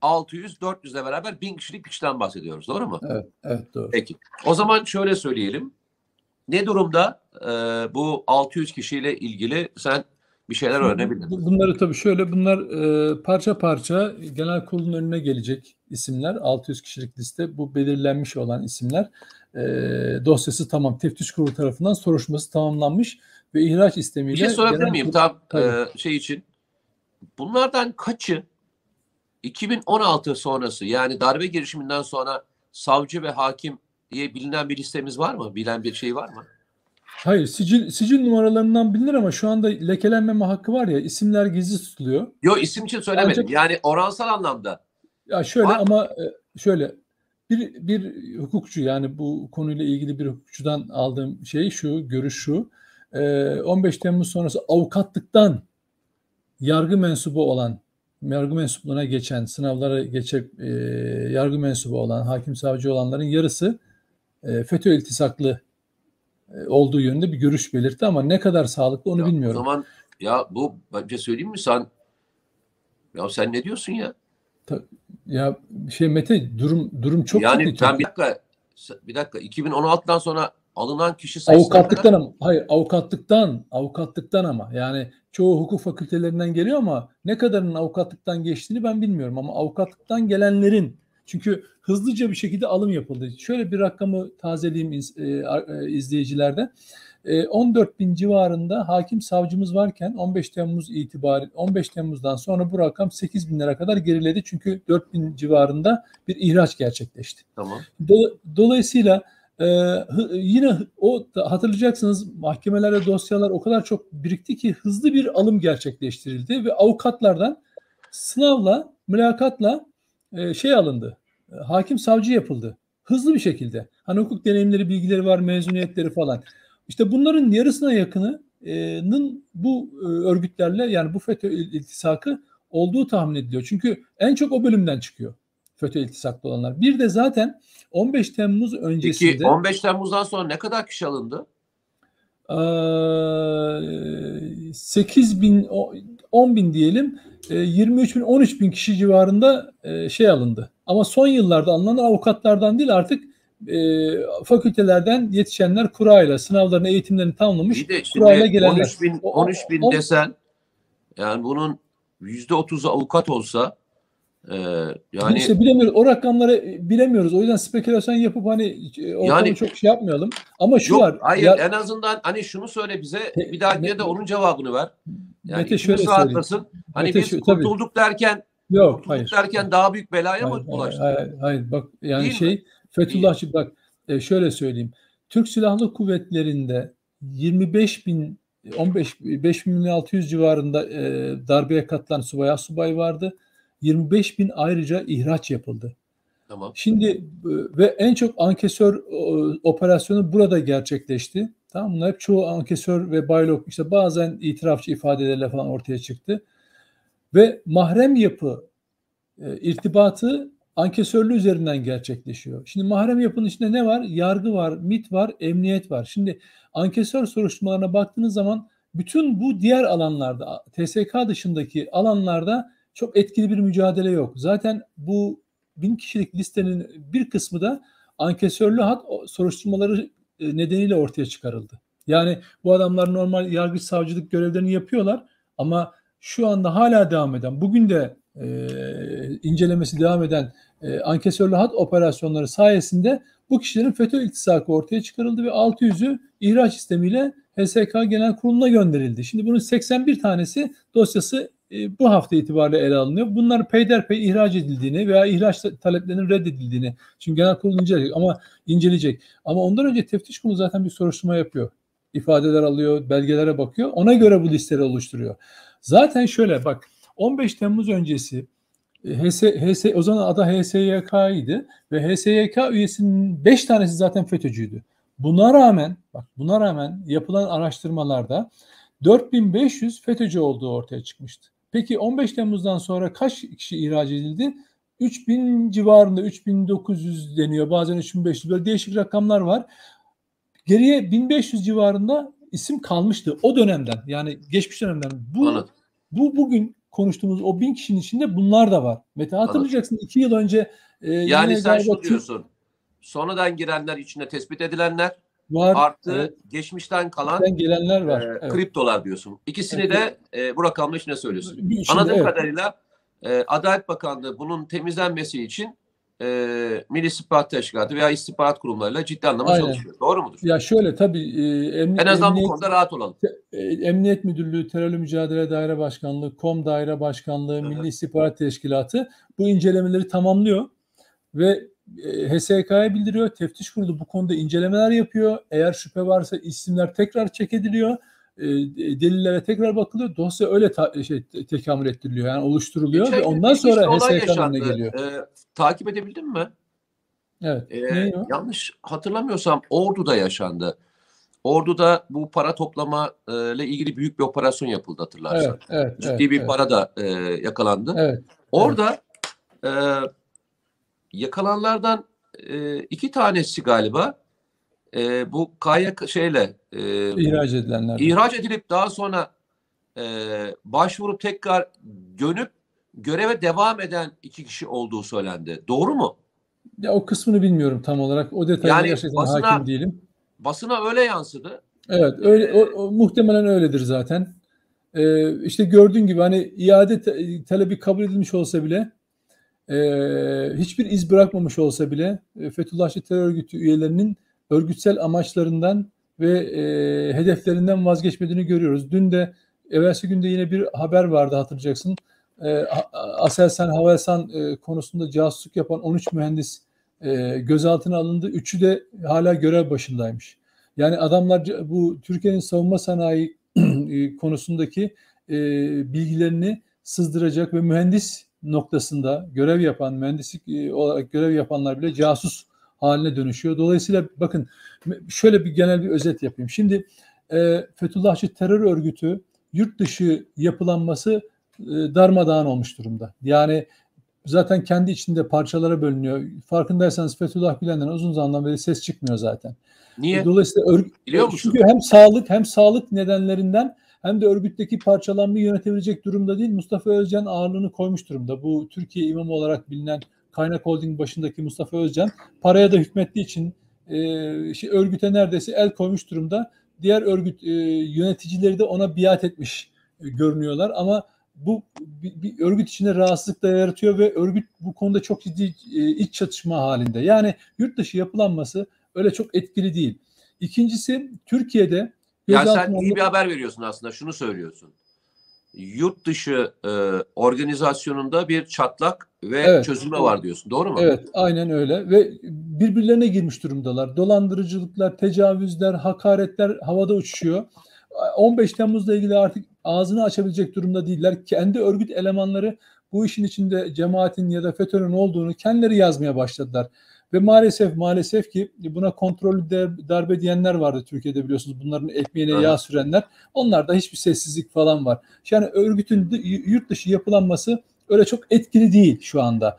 600 400 ile beraber 1000 kişilik bir kişiden bahsediyoruz. Doğru mu? Evet, evet doğru. Peki. O zaman şöyle söyleyelim. Ne durumda e, bu 600 kişiyle ilgili sen bir şeyler öğrenebildin? Bu- Bunları tabii şöyle bunlar e, parça parça genel kurulun önüne gelecek isimler. 600 kişilik liste bu belirlenmiş olan isimler. E, dosyası tamam teftiş kurulu tarafından soruşturması tamamlanmış ve ihraç istemiyle Bir şey sorabilir miyim? kurul- Tam Tabii. e, şey için. Bunlardan kaçı 2016 sonrası yani darbe girişiminden sonra savcı ve hakim diye bilinen bir listemiz var mı? Bilen bir şey var mı? Hayır sicil, sicil numaralarından bilinir ama şu anda lekelenmeme hakkı var ya isimler gizli tutuluyor. Yok isim için söylemedim. Ancak- Yani oransal anlamda. Ya şöyle mı? ama e, şöyle bir bir hukukçu yani bu konuyla ilgili bir hukukçudan aldığım şey şu, görüş şu. e, 15 Temmuz sonrası avukatlıktan yargı mensubu olan, yargı mensupluğuna geçen, sınavlara geçip e, yargı mensubu olan, hakim savcı olanların yarısı e, FETÖ iltisaklı e, olduğu yönünde bir görüş belirtti ama ne kadar sağlıklı onu Ya bilmiyorum. O zaman ya bu bir şey söyleyeyim mi sen? Ya sen ne diyorsun ya? Ya şey Mete durum durum çok yani ciddi. ben bir dakika bir dakika 2016'dan sonra alınan kişi sayısı ne kadar? Avukatlıktan ama hayır avukatlıktan avukatlıktan ama yani çoğu hukuk fakültelerinden geliyor ama ne kadarının avukatlıktan geçtiğini ben bilmiyorum ama avukatlıktan gelenlerin çünkü hızlıca bir şekilde alım yapıldı. Şöyle bir rakamı tazeleyeyim iz- e, e, izleyicilerde. E, 14 bin civarında hakim savcımız varken 15 Temmuz itibari 15 Temmuz'dan sonra bu rakam 8 binlere kadar geriledi. Çünkü 4 bin civarında bir ihraç gerçekleşti. Tamam. Do- Dolayısıyla e, hı- yine o hatırlayacaksınız mahkemelerde dosyalar o kadar çok birikti ki hızlı bir alım gerçekleştirildi ve avukatlardan sınavla, mülakatla e, şey alındı. E, hakim savcı yapıldı. Hızlı bir şekilde. Hani hukuk deneyimleri, bilgileri var, mezuniyetleri falan. İşte bunların yarısına yakınının bu e, örgütlerle yani bu FETÖ il- iltisakı olduğu tahmin ediliyor. Çünkü en çok o bölümden çıkıyor. FETÖ iltisaklı olanlar. Bir de zaten 15 Temmuz öncesinde Peki 15 Temmuz'dan sonra ne kadar kişi alındı? eee, 8 bin, o- 10 bin diyelim, 23 bin, 13 bin kişi civarında e, şey alındı. Ama son yıllarda alınan avukatlardan değil artık e, fakültelerden yetişenler kurayla sınavlarını, eğitimlerini tamamlamış de kurayla gelenler. 13 bin, O- 13 bin o- desen yani bunun %30'u avukat olsa e, yani işte bilemiyoruz. O rakamları e, bilemiyoruz. O yüzden spekülasyon yapıp hani e, Yani- çok şey yapmayalım. Ama şu yok var. hayır ya- en azından hani şunu söyle bize bir dahakine Me- de onun cevabını ver. Yani Mete şöyle söyleyeyim. rahatlasın. Hani Mete biz şu- tabii. kurtulduk derken Yok, kurtulduk hayır. derken daha büyük belaya mı Hayır, hayır, hayır, hayır. Bak yani Değil mi? şey Fethullahçı bak e, şöyle söyleyeyim. Türk Silahlı Kuvvetleri'nde 25 bin 15 5600 civarında e, darbeye katılan subay subay vardı. 25 bin ayrıca ihraç yapıldı. Tamam. Şimdi e, ve en çok ankesör operasyonu burada gerçekleşti. Tamam? Bunlar hep çoğu ankesör ve baylok işte bazen itirafçı ifadelerle falan ortaya çıktı. Ve mahrem yapı e, irtibatı ankesörlü üzerinden gerçekleşiyor. Şimdi mahrem yapının içinde ne var? Yargı var, MIT var, emniyet var. Şimdi ankesör soruşturmalarına baktığınız zaman bütün bu diğer alanlarda, TSK dışındaki alanlarda çok etkili bir mücadele yok. Zaten bu bin kişilik listenin bir kısmı da ankesörlü hat soruşturmaları nedeniyle ortaya çıkarıldı. Yani bu adamlar normal yargıç savcılık görevlerini yapıyorlar ama şu anda hala devam eden, bugün de e, incelemesi devam eden e, ankesörlü hat operasyonları sayesinde bu kişilerin FETÖ iltisakı ortaya çıkarıldı ve 600'ü ihraç sistemiyle HSK Genel Kurulu'na gönderildi. Şimdi bunun 81 tanesi dosyası e, bu hafta itibariyle ele alınıyor. Bunlar peyderpey ihraç edildiğini veya ihraç taleplerinin reddedildiğini çünkü genel kurul inceleyecek ama inceleyecek. Ama ondan önce teftiş kurulu zaten bir soruşturma yapıyor. İfadeler alıyor, belgelere bakıyor. Ona göre bu listeleri oluşturuyor. Zaten şöyle bak 15 Temmuz öncesi e, HS, HS, o zaman adı HSYK idi ve HSYK üyesinin 5 tanesi zaten FETÖ'cüydü. Buna rağmen bak buna rağmen yapılan araştırmalarda 4500 FETÖ'cü olduğu ortaya çıkmıştı. Peki 15 Temmuz'dan sonra kaç kişi ihraç edildi? 3000 civarında 3900 deniyor bazen 3500 böyle değişik rakamlar var. Geriye 1500 civarında isim kalmıştı o dönemden yani geçmiş dönemden. Bu Anladım. bu bugün konuştuğumuz o bin kişinin içinde bunlar da var. Mete hatırlayacaksın iki yıl önce e, Yani sen Türk diyorsun. Sonradan girenler içine tespit edilenler var. artı evet, geçmişten kalan bizden gelenler var. e, evet. kriptolar diyorsun. İkisini Evet. de e, bu rakamla içine söylüyorsun. Şimdi, Anladığım evet. kadarıyla e, Adalet Bakanlığı bunun temizlenmesi için e, Milli İstihbarat Teşkilatı veya istihbarat kurumlarıyla ciddi anlamda Aynen. çalışıyor. Doğru mudur? Ya şöyle tabii e, emni- en azından emniyet, bu konuda rahat olalım. e, Emniyet Müdürlüğü, Terörle Mücadele Daire Başkanlığı, KOM Daire Başkanlığı. Milli İstihbarat Teşkilatı bu incelemeleri tamamlıyor ve HSK'ya bildiriyor. Teftiş Kurulu bu konuda incelemeler yapıyor. Eğer şüphe varsa isimler tekrar çek ediliyor. E, delillere tekrar bakılıyor. Dosya öyle ta- şey, te- tekamül ettiriliyor. Yani oluşturuluyor Geçen ve ondan sonra HSK'nın geliyor. E, takip edebildin mi? Evet. E, yanlış hatırlamıyorsam Ordu'da yaşandı. Ordu'da bu para toplama e, ile ilgili büyük bir operasyon yapıldı hatırlarsan. Evet, evet, Ciddi evet, bir evet, para da e, yakalandı. evet. Orada e, yakalananlardan e, iki tanesi galiba e, bu KYK şeyle e, İhraç edilenler. ihraç edilip daha sonra e, başvurup tekrar dönüp göreve devam eden iki kişi olduğu söylendi. Doğru mu? Ya o kısmını bilmiyorum tam olarak. O detaya Yani gerçekten basına- hakim değilim. basına öyle yansıdı. Evet, öyle o, o, muhtemelen öyledir zaten. Ee, işte gördüğün gibi hani iade te- talebi kabul edilmiş olsa bile e, hiçbir iz bırakmamış olsa bile e, Fethullahçı terör örgütü üyelerinin örgütsel amaçlarından ve e, hedeflerinden vazgeçmediğini görüyoruz. Dün de evvelsi günde yine bir haber vardı hatırlayacaksın. E, Aselsan Havelsan e, konusunda casusluk yapan 13 mühendis e, gözaltına alındı. Üçü de hala görev başındaymış. Yani adamlar bu Türkiye'nin savunma sanayi e, konusundaki e, bilgilerini sızdıracak ve mühendis noktasında görev yapan, mühendislik e, olarak görev yapanlar bile casus haline dönüşüyor. Dolayısıyla bakın şöyle bir genel bir özet yapayım. Şimdi e, Fethullahçı terör örgütü yurt dışı yapılanması e, darmadağın olmuş durumda. Yani zaten kendi içinde parçalara bölünüyor. Farkındaysanız Fethullah Gülen'den uzun zamandan beri ses çıkmıyor zaten. Niye? Dolayısıyla örgüt, Biliyor musun? Çünkü hem sağlık hem sağlık nedenlerinden hem de örgütteki parçalanmayı yönetebilecek durumda değil. Mustafa Özcan ağırlığını koymuş durumda. Bu Türkiye imamı olarak bilinen Kaynak Holding başındaki Mustafa Özcan paraya da hükmettiği için e, şey, örgüte neredeyse el koymuş durumda. Diğer örgüt e, yöneticileri de ona biat etmiş e, görünüyorlar ama bu bir, bir örgüt içinde rahatsızlık da yaratıyor ve örgüt bu konuda çok ciddi e, iç çatışma halinde. Yani yurt dışı yapılanması öyle çok etkili değil. İkincisi Türkiye'de yani sen iyi bir haber veriyorsun aslında. Şunu söylüyorsun. Yurt dışı e, organizasyonunda bir çatlak ve evet. çözülme var diyorsun. Doğru mu? Evet, aynen öyle ve birbirlerine girmiş durumdalar. Dolandırıcılıklar, tecavüzler, hakaretler havada uçuşuyor. 15 Temmuz'la ilgili artık ağzını açabilecek durumda değiller. Kendi örgüt elemanları bu işin içinde cemaatin ya da FETÖ'nün olduğunu kendileri yazmaya başladılar. Ve maalesef maalesef ki buna kontrollü darbe diyenler vardı Türkiye'de biliyorsunuz. Bunların ekmeğine evet. yağ sürenler. Onlarda hiçbir sessizlik falan var. Yani örgütün yurt dışı yapılanması öyle çok etkili değil şu anda.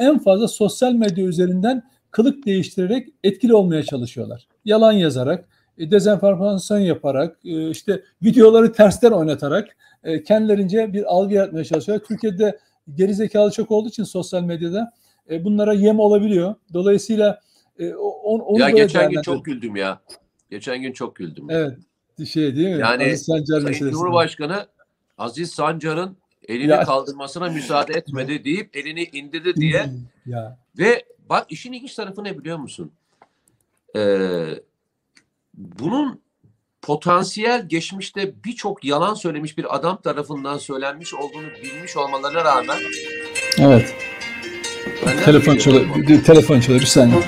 En fazla sosyal medya üzerinden kılık değiştirerek etkili olmaya çalışıyorlar. Yalan yazarak, e, dezenformasyon yaparak, e, işte videoları tersten oynatarak e, kendilerince bir algı yaratmaya çalışıyorlar. Türkiye'de gerizekalı çok olduğu için sosyal medyada bunlara yem olabiliyor. Dolayısıyla on, onu ya geçen gün çok güldüm ya. Geçen gün çok güldüm. Evet. Şey değil mi? Yani Aziz Sancar Sayın Cumhurbaşkanı Aziz Sancar'ın elini ya. kaldırmasına müsaade etmedi deyip elini indirdi diye. ya. Ve bak işin ilginç tarafı ne biliyor musun? Ee, bunun potansiyel geçmişte birçok yalan söylemiş bir adam tarafından söylenmiş olduğunu bilmiş olmalarına rağmen Evet. Telefon çalıyor. Telefon çalıyor. Bir saniye.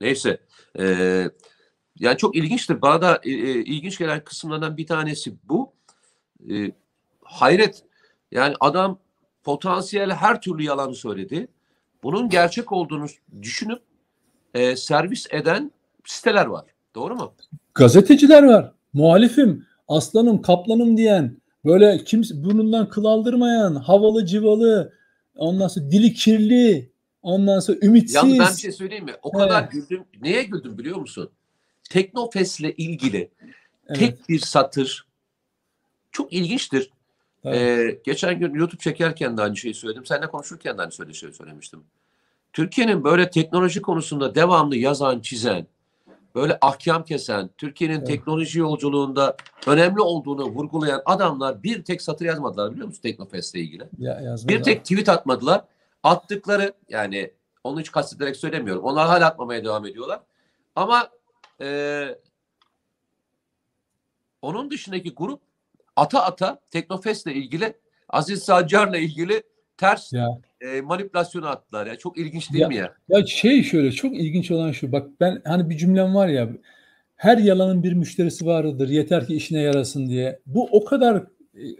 Neyse. Ee, yani çok ilginçtir. Bana da e, e, ilginç gelen kısımlardan bir tanesi bu. E, hayret. Yani adam potansiyel her türlü yalanı söyledi. Bunun gerçek olduğunu düşünüp e, servis eden siteler var. Doğru mu? Gazeteciler var. Muhalifim, aslanım, kaplanım diyen, böyle kimse burnundan kıl aldırmayan, havalı civalı, ondan sonra dili kirli, ondan sonra ümitsiz. Yalnız ben bir şey söyleyeyim mi? O kadar evet. güldüm. Neye güldüm biliyor musun? Teknofest'le ilgili evet. tek bir satır çok ilginçtir. Evet. Ee, geçen gün YouTube çekerken de aynı şeyi söyledim. Seninle konuşurken de aynı söyle şey söylemiştim. Türkiye'nin böyle teknoloji konusunda devamlı yazan, çizen, böyle ahkam kesen, Türkiye'nin evet. teknoloji yolculuğunda önemli olduğunu vurgulayan adamlar bir tek satır yazmadılar biliyor musun Teknofest'le ilgili? Ya, bir tek tweet atmadılar. Attıkları yani onu hiç kastederek söylemiyorum. Onlar hala atmamaya devam ediyorlar. Ama e, onun dışındaki grup ata ata Teknofest'le ilgili Aziz Sancar'la ilgili ters ya. e, manipülasyonu attılar ya. Çok ilginç değil ya, mi ya? Ya şey şöyle çok ilginç olan şu. Bak ben hani bir cümlem var ya her yalanın bir müşterisi vardır. Yeter ki işine yarasın diye. Bu o kadar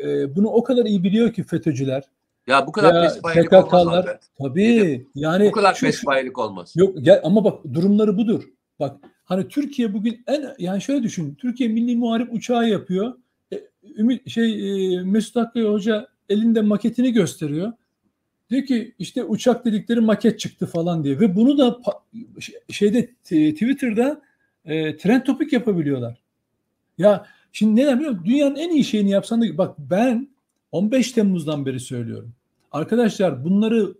e, bunu o kadar iyi biliyor ki FETÖ'cüler. Ya bu kadar pespayelik olmaz abi. Tabii. Yani bu kadar pespayelik olmaz. Yok gel ama bak durumları budur. Bak hani Türkiye bugün en yani şöyle düşün. Türkiye Milli Muharip uçağı yapıyor. Ümit şey e, Mesut Akkaya Hoca elinde maketini gösteriyor. Diyor ki işte uçak dedikleri maket çıktı falan diye ve bunu da şeyde Twitter'da e, trend topik yapabiliyorlar. Ya şimdi neden biliyor musun? Dünyanın en iyi şeyini yapsan da bak ben 15 Temmuz'dan beri söylüyorum. Arkadaşlar bunları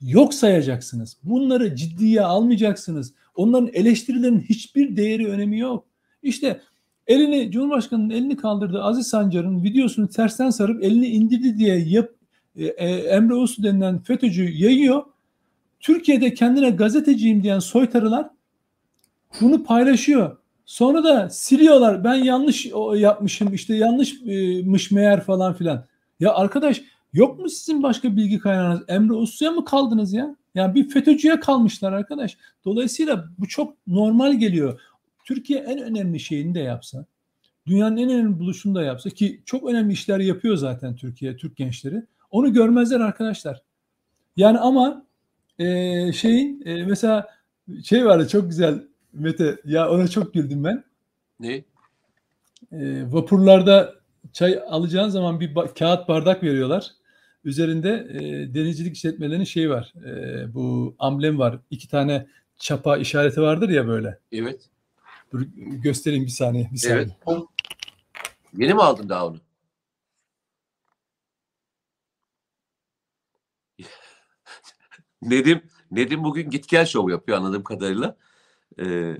yok sayacaksınız. Bunları ciddiye almayacaksınız. Onların eleştirilerinin hiçbir değeri önemi yok. İşte elini Cumhurbaşkanı'nın elini kaldırdı Aziz Sancar'ın videosunu tersten sarıp elini indirdi diye yap, e, e, Emre Uslu denilen FETÖ'cü yayıyor. Türkiye'de kendine gazeteciyim diyen soytarılar bunu paylaşıyor. Sonra da siliyorlar. Ben yanlış yapmışım işte yanlışmış meğer falan filan. Ya arkadaş yok mu sizin başka bilgi kaynağınız? Emre Uslu'ya mı kaldınız ya? Yani bir FETÖ'cüye kalmışlar arkadaş. Dolayısıyla bu çok normal geliyor. Türkiye en önemli şeyini de yapsa, dünyanın en önemli buluşunu da yapsa ki çok önemli işler yapıyor zaten Türkiye, Türk gençleri. Onu görmezler arkadaşlar. Yani ama e, şeyin e, mesela şey vardı çok güzel Mete ya ona çok güldüm ben. Ne? E, vapurlarda çay alacağın zaman bir ba- kağıt bardak veriyorlar. Üzerinde e, denizcilik işletmelerinin şeyi var. E, bu amblem var. İki tane çapa işareti vardır ya böyle. Evet. Dur göstereyim bir saniye. Bir saniye. Evet. Yeni mi aldın daha onu? Nedim Nedim bugün git gel şov yapıyor anladığım kadarıyla. Ee,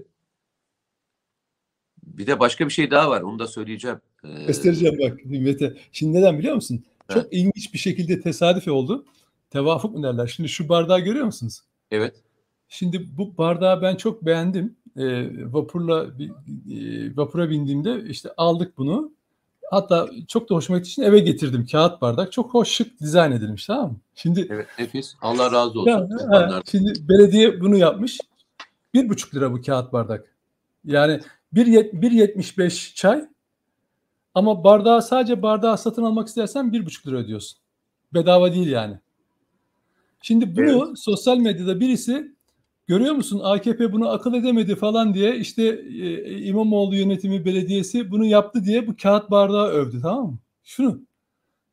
bir de başka bir şey daha var. Onu da söyleyeceğim. Ee, Göstereceğim bak Mete. Şimdi neden biliyor musun? Çok Evet. ilginç bir şekilde tesadüf oldu. Tevafuk mu derler? Şimdi şu bardağı görüyor musunuz? evet. Şimdi bu bardağı ben çok beğendim. Ee, vapurla bir- e, vapura bindiğimde işte aldık bunu. Hatta çok da hoşuma gittiği için eve getirdim kağıt bardak. Çok hoş şık dizayn edilmiş tamam mı? Şimdi Evet. Nefis. Allah razı olsun. Ya, şimdi belediye bunu yapmış. Bir buçuk lira bu kağıt bardak. Yani bir yet- 1.75 çay ama bardağı sadece bardağı satın almak istersen bir buçuk lira ödüyorsun. Bedava değil yani. Şimdi bunu sosyal medyada birisi görüyor musun AKP bunu akıl edemedi falan diye işte e, İmamoğlu yönetimi belediyesi bunu yaptı diye bu kağıt bardağı övdü tamam mı? Şunu.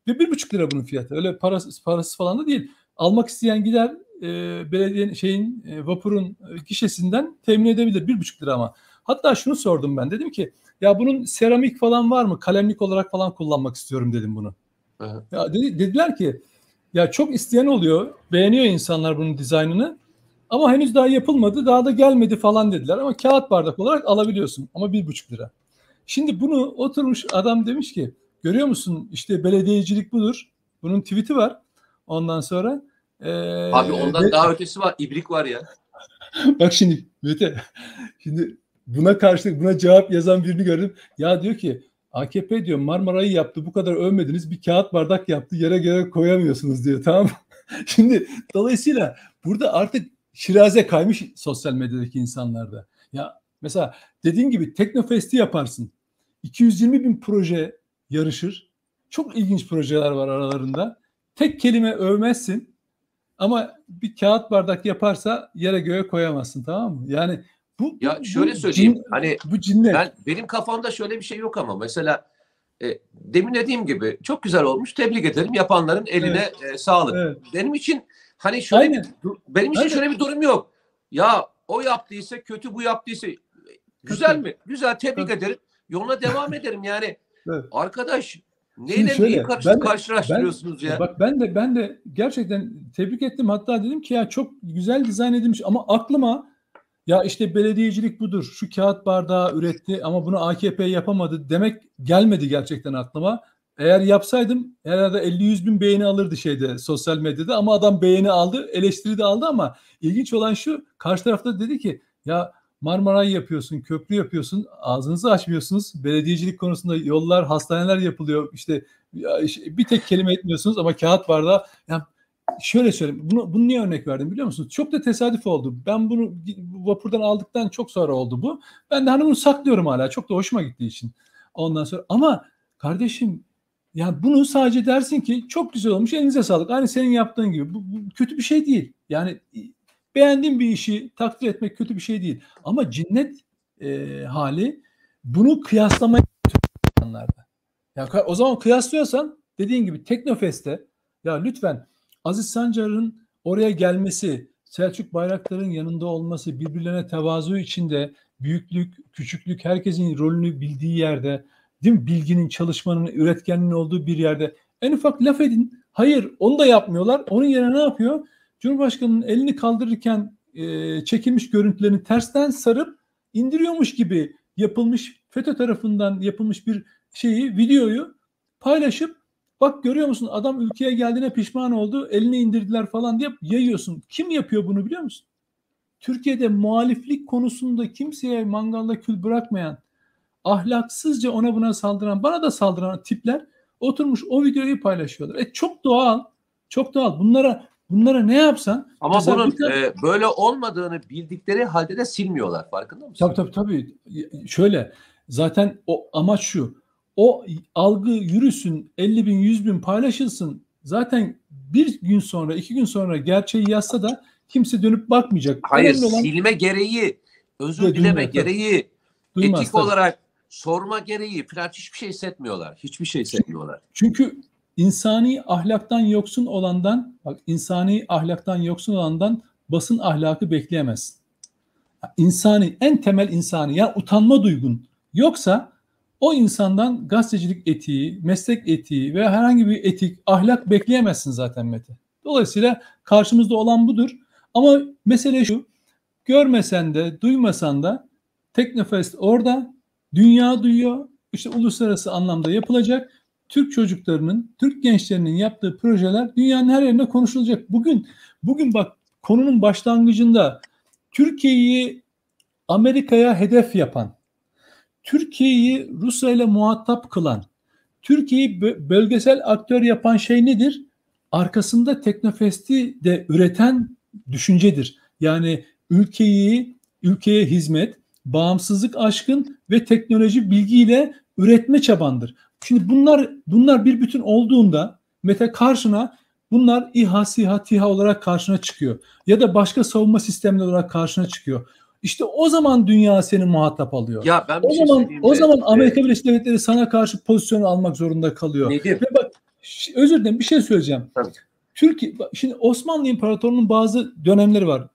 Ve bir buçuk lira bunun fiyatı. Öyle parası, parası falan da değil. Almak isteyen gider e, belediyenin şeyin e, vapurun e, gişesinden temin edebilir bir buçuk lira ama. Hatta şunu sordum ben dedim ki ya bunun seramik falan var mı? Kalemlik olarak falan kullanmak istiyorum dedim bunu. Aha. Ya dedi, dediler ki ya çok isteyen oluyor. Beğeniyor insanlar bunun dizaynını. Ama henüz daha yapılmadı. Daha da gelmedi falan dediler. Ama kağıt bardak olarak alabiliyorsun. Ama bir buçuk lira. Şimdi bunu oturmuş adam demiş ki görüyor musun işte belediyecilik budur. Bunun tweet'i var. Ondan sonra e, Abi ondan ve- daha ötesi var. İbrik var ya. Bak şimdi Mete, şimdi buna karşılık buna cevap yazan birini gördüm. Ya diyor ki AKP diyor Marmara'yı yaptı bu kadar övmediniz bir kağıt bardak yaptı yere göre koyamıyorsunuz diyor tamam? Şimdi dolayısıyla burada artık şiraze kaymış sosyal medyadaki insanlarda. Ya mesela dediğin gibi Teknofest'i yaparsın. 220 bin proje yarışır. Çok ilginç projeler var aralarında. Tek kelime övmezsin. Ama bir kağıt bardak yaparsa yere göğe koyamazsın tamam mı? Yani bu Ya bu- şöyle söyleyeyim. cin- Hani bu cinnet. ben benim kafamda şöyle bir şey yok ama mesela e, demin dediğim gibi çok güzel olmuş. Tebrik ederim. Yapanların eline e, sağlık. Evet. Benim için hani şöyle Aynen. bir benim için Aynen. şöyle bir durum yok. Ya o yaptıysa kötü bu yaptıysa güzel mi? Güzel tebrik Tabii. ederim. Yoluna devam ederim yani. Evet. Arkadaş neyle Şimdi şöyle, neyi karşı, ben de- karşılaştırıyorsunuz ya? Bak ben de ben de gerçekten tebrik ettim. Hatta dedim ki ya çok güzel dizayn edilmiş ama aklıma ya işte belediyecilik budur. Şu kağıt bardağı üretti ama bunu AKP yapamadı demek gelmedi gerçekten aklıma. Eğer yapsaydım herhalde 50-100 bin beğeni alırdı şeyde sosyal medyada ama adam beğeni aldı, eleştiri de aldı ama ilginç olan şu karşı tarafta dedi ki ya Marmara'yı yapıyorsun, köprü yapıyorsun, ağzınızı açmıyorsunuz. Belediyecilik konusunda yollar, hastaneler yapılıyor. İşte bir tek kelime etmiyorsunuz ama kağıt bardağı. Ya şöyle söyleyeyim. Bunu, bunu niye örnek verdim biliyor musunuz? Çok da tesadüf oldu. Ben bunu bu vapurdan aldıktan çok sonra oldu bu. Ben de hani bunu saklıyorum hala. Çok da hoşuma gittiği için. Ondan sonra ama kardeşim ya bunu sadece dersin ki çok güzel olmuş elinize sağlık. Aynı senin yaptığın gibi. Bu, bu kötü bir şey değil. Yani beğendiğin bir işi takdir etmek kötü bir şey değil. Ama cinnet e, hali bunu kıyaslamaya insanlarda. Ya o zaman kıyaslıyorsan dediğin gibi Teknofest'te ya lütfen Aziz Sancar'ın oraya gelmesi, Selçuk Bayraktar'ın yanında olması, birbirlerine tevazu içinde büyüklük, küçüklük herkesin rolünü bildiği yerde, değil mi? Bilginin, çalışmanın, üretkenliğin olduğu bir yerde en ufak laf edin. Hayır, onu da yapmıyorlar. Onun yerine ne yapıyor? Cumhurbaşkanı'nın elini kaldırırken e, çekilmiş görüntülerini tersten sarıp indiriyormuş gibi yapılmış FETÖ tarafından yapılmış bir şeyi videoyu paylaşıp bak görüyor musun adam ülkeye geldiğine pişman oldu elini indirdiler falan diye yayıyorsun. Kim yapıyor bunu biliyor musun? Türkiye'de muhaliflik konusunda kimseye mangalda kül bırakmayan ahlaksızca ona buna saldıran bana da saldıran tipler oturmuş o videoyu paylaşıyorlar. E çok doğal çok doğal bunlara bunlara ne yapsan Ama bunun tane- e, böyle olmadığını bildikleri halde de silmiyorlar. Farkında mısın? Tabii tabii tabii. Şöyle zaten o amaç şu. O algı yürüsün 50 bin 100 bin paylaşılsın. Zaten bir gün sonra iki gün sonra gerçeği yazsa da kimse dönüp bakmayacak. Hayır, Önemli olan silme gereği, özür dileme gereği, duymaz etik tabii. olarak sorma gereği falan hiçbir şey hissetmiyorlar. Hiçbir şey hissetmiyorlar. Çünkü insani ahlaktan yoksun olandan bak insani ahlaktan yoksun olandan basın ahlakı bekleyemezsin. İnsani en temel insani yani utanma duygun yoksa o insandan gazetecilik etiği, meslek etiği veya herhangi bir etik, ahlak bekleyemezsin zaten Mete. Dolayısıyla karşımızda olan budur. Ama mesele şu, görmesen de, duymasan da Teknofest orada, dünya duyuyor. İşte uluslararası anlamda yapılacak. Türk çocuklarının, Türk gençlerinin yaptığı projeler dünyanın her yerinde konuşulacak. Bugün bugün bak konunun başlangıcında Türkiye'yi Amerika'ya hedef yapan, Türkiye'yi Rusya ile muhatap kılan, Türkiye'yi bö- bölgesel aktör yapan şey nedir? Arkasında Teknofest'i de üreten düşüncedir. Yani ülkeyi, ülkeye hizmet, bağımsızlık aşkın ve teknoloji bilgiyle üretme çabandır. Şimdi bunlar bunlar bir bütün olduğunda Mete karşına bunlar İHA, SİHA, TİHA olarak karşına çıkıyor. Ya da başka savunma sistemleri olarak karşına çıkıyor. İşte o zaman dünya seni muhatap alıyor. Ya ben o şey zaman o mi? zaman Ee, Amerika Birleşik Devletleri sana karşı pozisyon almak zorunda kalıyor. Nedir? Ve bak özür dilerim bir şey söyleyeceğim. Tabii. Türkiye şimdi Osmanlı İmparatorluğu'nun bazı dönemleri var.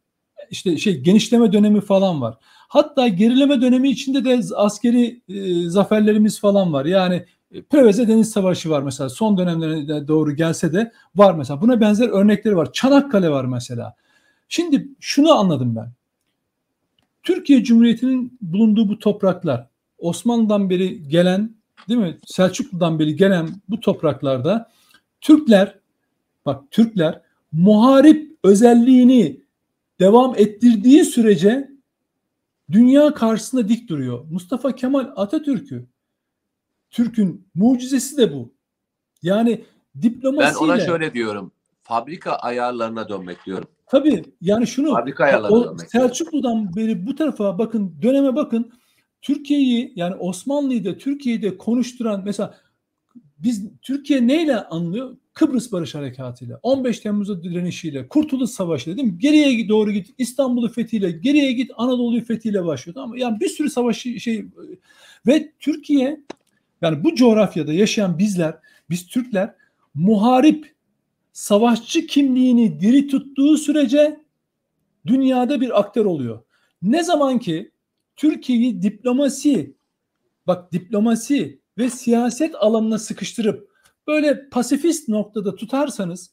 İşte şey genişleme dönemi falan var. Hatta gerileme dönemi içinde de askeri e, zaferlerimiz falan var. Yani e, Preveze Deniz Savaşı var mesela. Son dönemlerine doğru gelse de var mesela. Buna benzer örnekleri var. Çanakkale var mesela. Şimdi şunu anladım ben. Türkiye Cumhuriyeti'nin bulunduğu bu topraklar Osmanlı'dan beri gelen değil mi? Selçuklu'dan beri gelen bu topraklarda Türkler bak Türkler muharip özelliğini devam ettirdiği sürece dünya karşısında dik duruyor. Mustafa Kemal Atatürk'ü Türk'ün mucizesi de bu. Yani Ben diplomasiyle ona şöyle diyorum. Fabrika ayarlarına dönmek diyorum. tabii yani şunu Fabrika ayarlarına o dönmek. Selçuklu'dan beri bu tarafa bakın döneme bakın Türkiye'yi yani Osmanlı'yı da Türkiye'yi de konuşturan mesela biz Türkiye neyle anlıyor? Kıbrıs Barış Harekatı'yla, 15 Temmuz'da direnişiyle, Kurtuluş Savaşı'yla değil mi? Geriye doğru git, İstanbul'u fethiyle, geriye git, Anadolu'yu fethiyle başlıyor. Tamam mı? Yani bir sürü savaş şey ve Türkiye yani bu coğrafyada yaşayan bizler, biz Türkler muharip, savaşçı kimliğini diri tuttuğu sürece dünyada bir aktör oluyor. Ne zaman ki Türkiye'yi diplomasi, bak diplomasi ve siyaset alanına sıkıştırıp böyle pasifist noktada tutarsanız,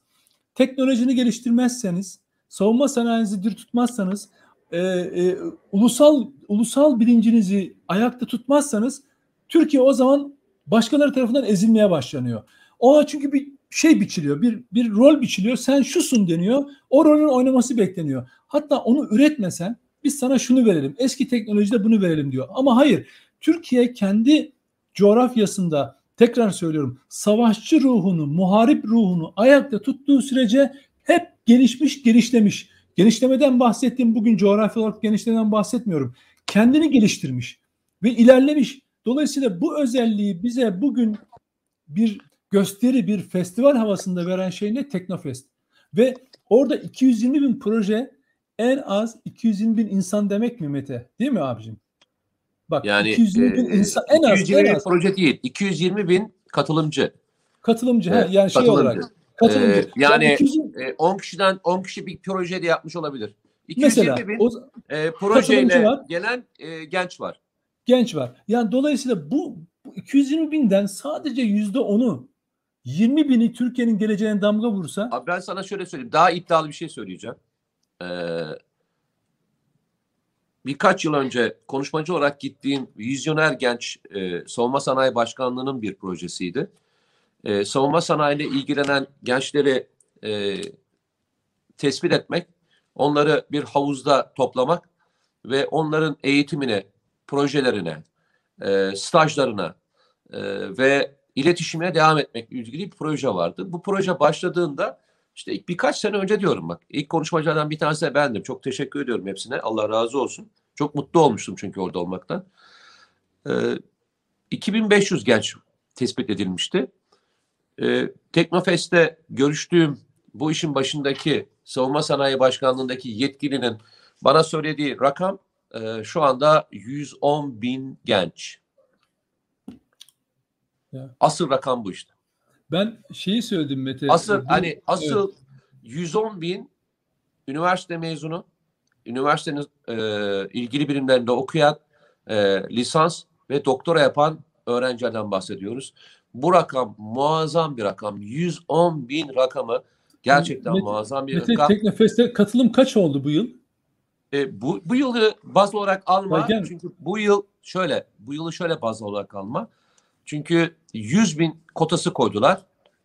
teknolojini geliştirmezseniz, savunma sanayinizi dir tutmazsanız, e, e, ulusal ulusal bilincinizi ayakta tutmazsanız, Türkiye o zaman başkaları tarafından ezilmeye başlanıyor. Ona çünkü bir şey biçiliyor, bir bir rol biçiliyor. Sen şusun deniyor. O rolün oynaması bekleniyor. Hatta onu üretmesen biz sana şunu verelim. Eski teknolojide bunu verelim diyor. Ama hayır. Türkiye kendi coğrafyasında tekrar söylüyorum savaşçı ruhunu, muharip ruhunu ayakta tuttuğu sürece hep gelişmiş, genişlemiş. Genişlemeden bahsettiğim bugün coğrafya olarak genişlemeden bahsetmiyorum. Kendini geliştirmiş ve ilerlemiş. Dolayısıyla bu özelliği bize bugün bir gösteri, bir festival havasında veren şey ne? Teknofest. Ve orada 220 bin proje en az 220 bin insan demek mi Mete? Değil mi abicim? Bak Yani 220 bin e, insan en az, 220 en az proje değil. 220 bin katılımcı. katılımcı. Evet, yani şey katılımcı. olarak. Katılımcı. Ee, yani 220 E, 10 kişiden 10 kişi bir proje de yapmış olabilir. 220 mesela bin o, e, projeyle var. gelen e, genç var. genç var. Yani dolayısıyla bu, bu 220 binden sadece yüzde onu 20 bini Türkiye'nin geleceğine damga vursa. Abi ben sana şöyle söyleyeyim. Daha iddialı bir şey söyleyeceğim. Ee, birkaç yıl önce konuşmacı olarak gittiğim Vizyoner Genç e, Savunma Sanayi Başkanlığı'nın bir projesiydi. E, savunma sanayiyle ilgilenen gençleri e, tespit etmek, onları bir havuzda toplamak ve onların eğitimine, projelerine, e, stajlarına e, ve iletişimine devam etmek ilgili bir proje vardı. Bu proje başladığında işte ilk birkaç sene önce diyorum bak. İlk konuşmacılardan bir tanesi de bendim. Çok teşekkür ediyorum hepsine. Allah razı olsun. Çok mutlu olmuştum çünkü orada olmaktan. Ee, 2500 genç tespit edilmişti. Ee, Teknofest'te görüştüğüm bu işin başındaki Savunma Sanayi Başkanlığı'ndaki yetkilinin bana söylediği rakam e, şu anda 110 bin genç. Ya. Asıl rakam bu işte. Ben şeyi söyledim Mete. Asıl Bu- hani asıl evet. 110 bin üniversite mezunu, üniversitenin e, ilgili birimlerinde okuyan, e, lisans ve doktora yapan öğrencilerden bahsediyoruz. Bu rakam muazzam bir rakam. 110 bin rakamı gerçekten Mete- muazzam bir Mete rakam. Teknofest'e katılım kaç oldu bu yıl? E, bu, bu yılı baz olarak alma. Gel- Çünkü bu yıl şöyle, bu yılı şöyle baz olarak alma. Çünkü 100 bin kotası koydular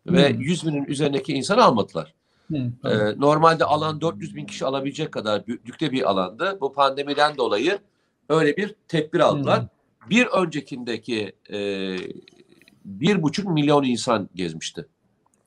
ve Hmm. 100 binin üzerindeki insan almadılar. Tamam. Ee, normalde alan 400 bin kişi alabilecek kadar büyüklükte bir alandı. Bu pandemiden dolayı öyle bir tedbir aldılar. Bir öncekindeki e, bir buçuk milyon insan gezmişti.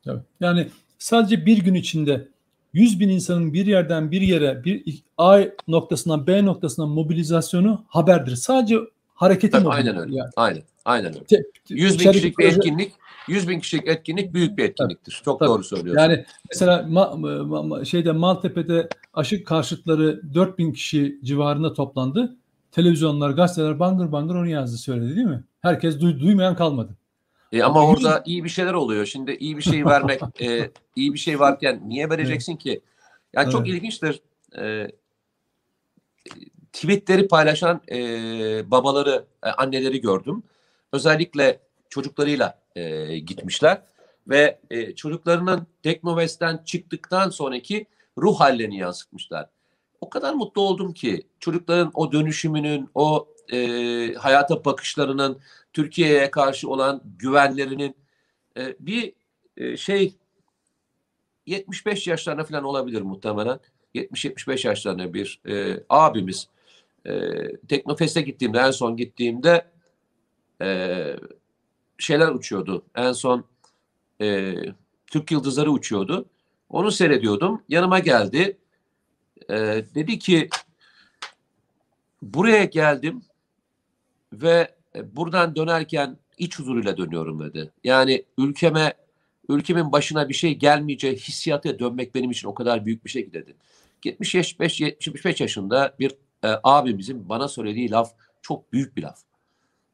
Tabii. Yani sadece bir gün içinde 100 bin insanın bir yerden bir yere bir A noktasından B noktasına mobilizasyonu haberdir. Sadece hareketi Tabii, aynen öyle. Yani. Aynen, aynen öyle. Te- 100 bin kişilik bir etkinlik, 100 bin kişilik etkinlik büyük bir etkinliktir. Çok Tabii. doğru söylüyorsun. Yani mesela Ma- Ma- Ma- şeyde Maltepe'de aşık karşıtları 4000 kişi civarında toplandı. Televizyonlar, gazeteler bangır bangır onu yazdı söyledi değil mi? Herkes duy- duymayan kalmadı. E, ama Ama orada iyi bir şeyler oluyor. Şimdi iyi bir şey vermek, e, iyi bir şey varken niye vereceksin ki? Yani çok Evet. ilginçtir. E, tweetleri paylaşan e, babaları, e, anneleri gördüm. Özellikle çocuklarıyla e, gitmişler ve e, çocuklarının Teknovest'ten çıktıktan sonraki ruh hallerini yansıtmışlar. O kadar mutlu oldum ki çocukların o dönüşümünün, o e, hayata bakışlarının, Türkiye'ye karşı olan güvenlerinin e, bir e, şey 75 yaşlarında falan olabilir muhtemelen. 70-75 yaşlarında bir e, abimiz e, Teknofest'e gittiğimde en son gittiğimde e, şeyler uçuyordu. En son e, Türk Yıldızları uçuyordu. Onu seyrediyordum. Yanıma geldi. E, dedi ki buraya geldim ve buradan dönerken iç huzuruyla dönüyorum dedi. Yani ülkeme ülkemin başına bir şey gelmeyeceği hissiyata dönmek benim için o kadar büyük bir şey dedi. 75 75 yaşında bir e, abimizin bana söylediği laf çok büyük bir laf.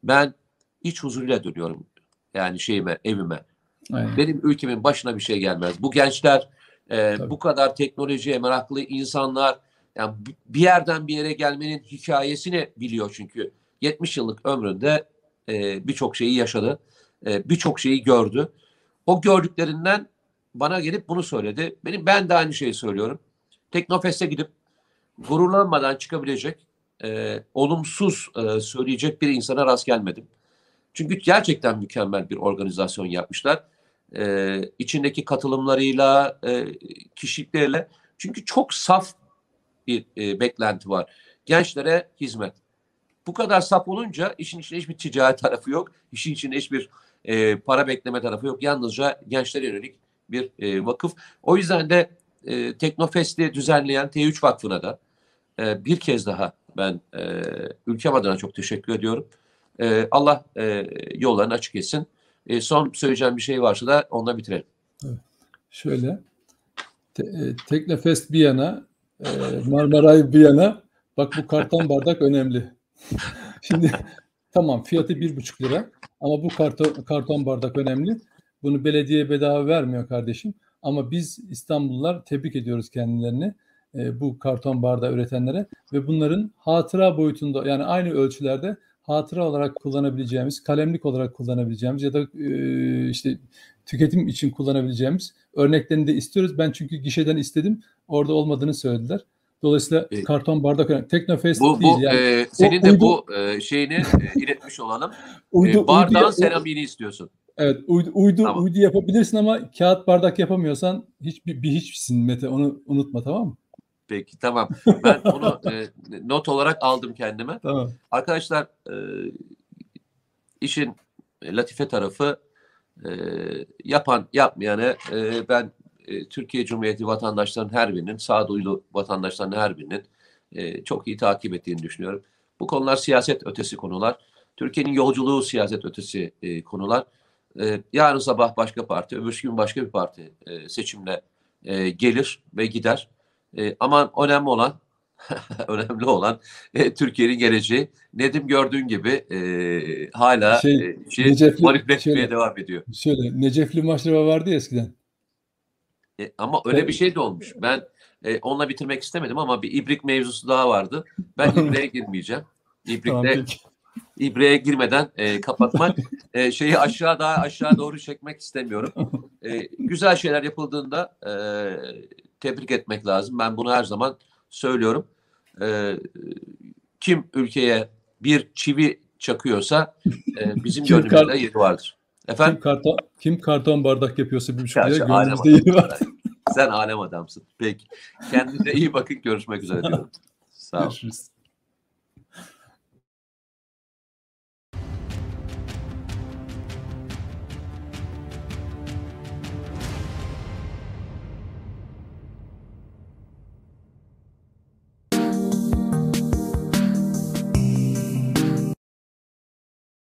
Ben iç huzuruyla dönüyorum yani şeyime, evime. Aynen. Benim ülkemin başına bir şey gelmez. Bu gençler e, Tabii. bu kadar teknolojiye meraklı insanlar yani bir yerden bir yere gelmenin hikayesini biliyor çünkü 70 yıllık ömründe e, birçok şeyi yaşadı. E, birçok şeyi gördü. O gördüklerinden bana gelip bunu söyledi. Benim ben de aynı şeyi söylüyorum. Teknofest'e gidip gururlanmadan çıkabilecek, e, olumsuz e, söyleyecek bir insana rast gelmedim. Çünkü gerçekten mükemmel bir organizasyon yapmışlar. E, içindeki katılımlarıyla, e, kişilikleriyle. Çünkü çok saf bir e, beklenti var. Gençlere hizmet. Bu kadar saf olunca işin içinde hiçbir ticaret tarafı yok. İşin içinde hiçbir e, para bekleme tarafı yok. Yalnızca gençlere yönelik bir e, vakıf. O yüzden de e, Teknofest'i düzenleyen T3 Vakfı'na da e, bir kez daha ben e, ülkem adına çok teşekkür ediyorum. E, Allah e, yollarını açık etsin. E, son söyleyeceğim bir şey varsa da onunla bitirelim. Şöyle te, e, Teknofest bir yana, e, Marmaray bir yana. Bak bu karton bardak önemli. Şimdi tamam fiyatı bir buçuk lira ama bu karton, karton bardak önemli. Bunu belediye bedava vermiyor kardeşim. Ama biz İstanbullular tebrik ediyoruz kendilerini e, bu karton bardağı üretenlere ve bunların hatıra boyutunda yani aynı ölçülerde hatıra olarak kullanabileceğimiz, kalemlik olarak kullanabileceğimiz ya da e, işte tüketim için kullanabileceğimiz örneklerini de istiyoruz. Ben çünkü gişeden istedim. Orada olmadığını söylediler. Dolayısıyla E, karton bardak önemli. Teknofest Bu, değil bu yani. e, senin O de uydu- bu e, şeyini e, iletmiş olalım. uydu, E, bardağın uydu- seramiğini istiyorsun. Evet, uydu, uydu, Tamam. uydu yapabilirsin ama kağıt bardak yapamıyorsan hiçbir bir hiçsin Mete. Onu unutma tamam mı? Peki tamam. Ben onu e, not olarak aldım kendime. Tamam. Arkadaşlar e, işin latife tarafı e, yapan yapmayanı e, ben e, Türkiye Cumhuriyeti vatandaşlarının her birinin sağduyulu vatandaşların her birinin e, çok iyi takip ettiğini düşünüyorum. Bu konular siyaset ötesi konular. Türkiye'nin yolculuğu siyaset ötesi e, konular. E, yarın sabah başka parti, öbür gün başka bir parti e, seçimle e, gelir ve gider. E, ama önemli olan önemli olan e, Türkiye'nin geleceği. Nedim gördüğün gibi e, hala Şey, e, işi Necefli- manipüle etmeye devam ediyor. Şöyle Necefli Maşraba vardı ya eskiden. E, ama öyle bir şey de olmuş. Ben e, onunla bitirmek istemedim ama bir ibrik mevzusu daha vardı. Ben ibriğe girmeyeceğim. İbrikle Tamam girmeden e, kapatmak, e, şeyi aşağı daha aşağı doğru çekmek istemiyorum. E, güzel şeyler yapıldığında e, tebrik etmek lazım. Ben bunu her zaman söylüyorum. E, kim ülkeye bir çivi çakıyorsa e, bizim Kim gönlümüzde yeri vardır. Kim Efendim karton, kim karton bardak yapıyorsa bir buçuk Ya, lira şu gönlümüzde yeri var. adamsın. sen alem adamsın. Peki. Kendinize iyi bakın. Görüşmek üzere diyorum. Sağ ol. Görüşürüz.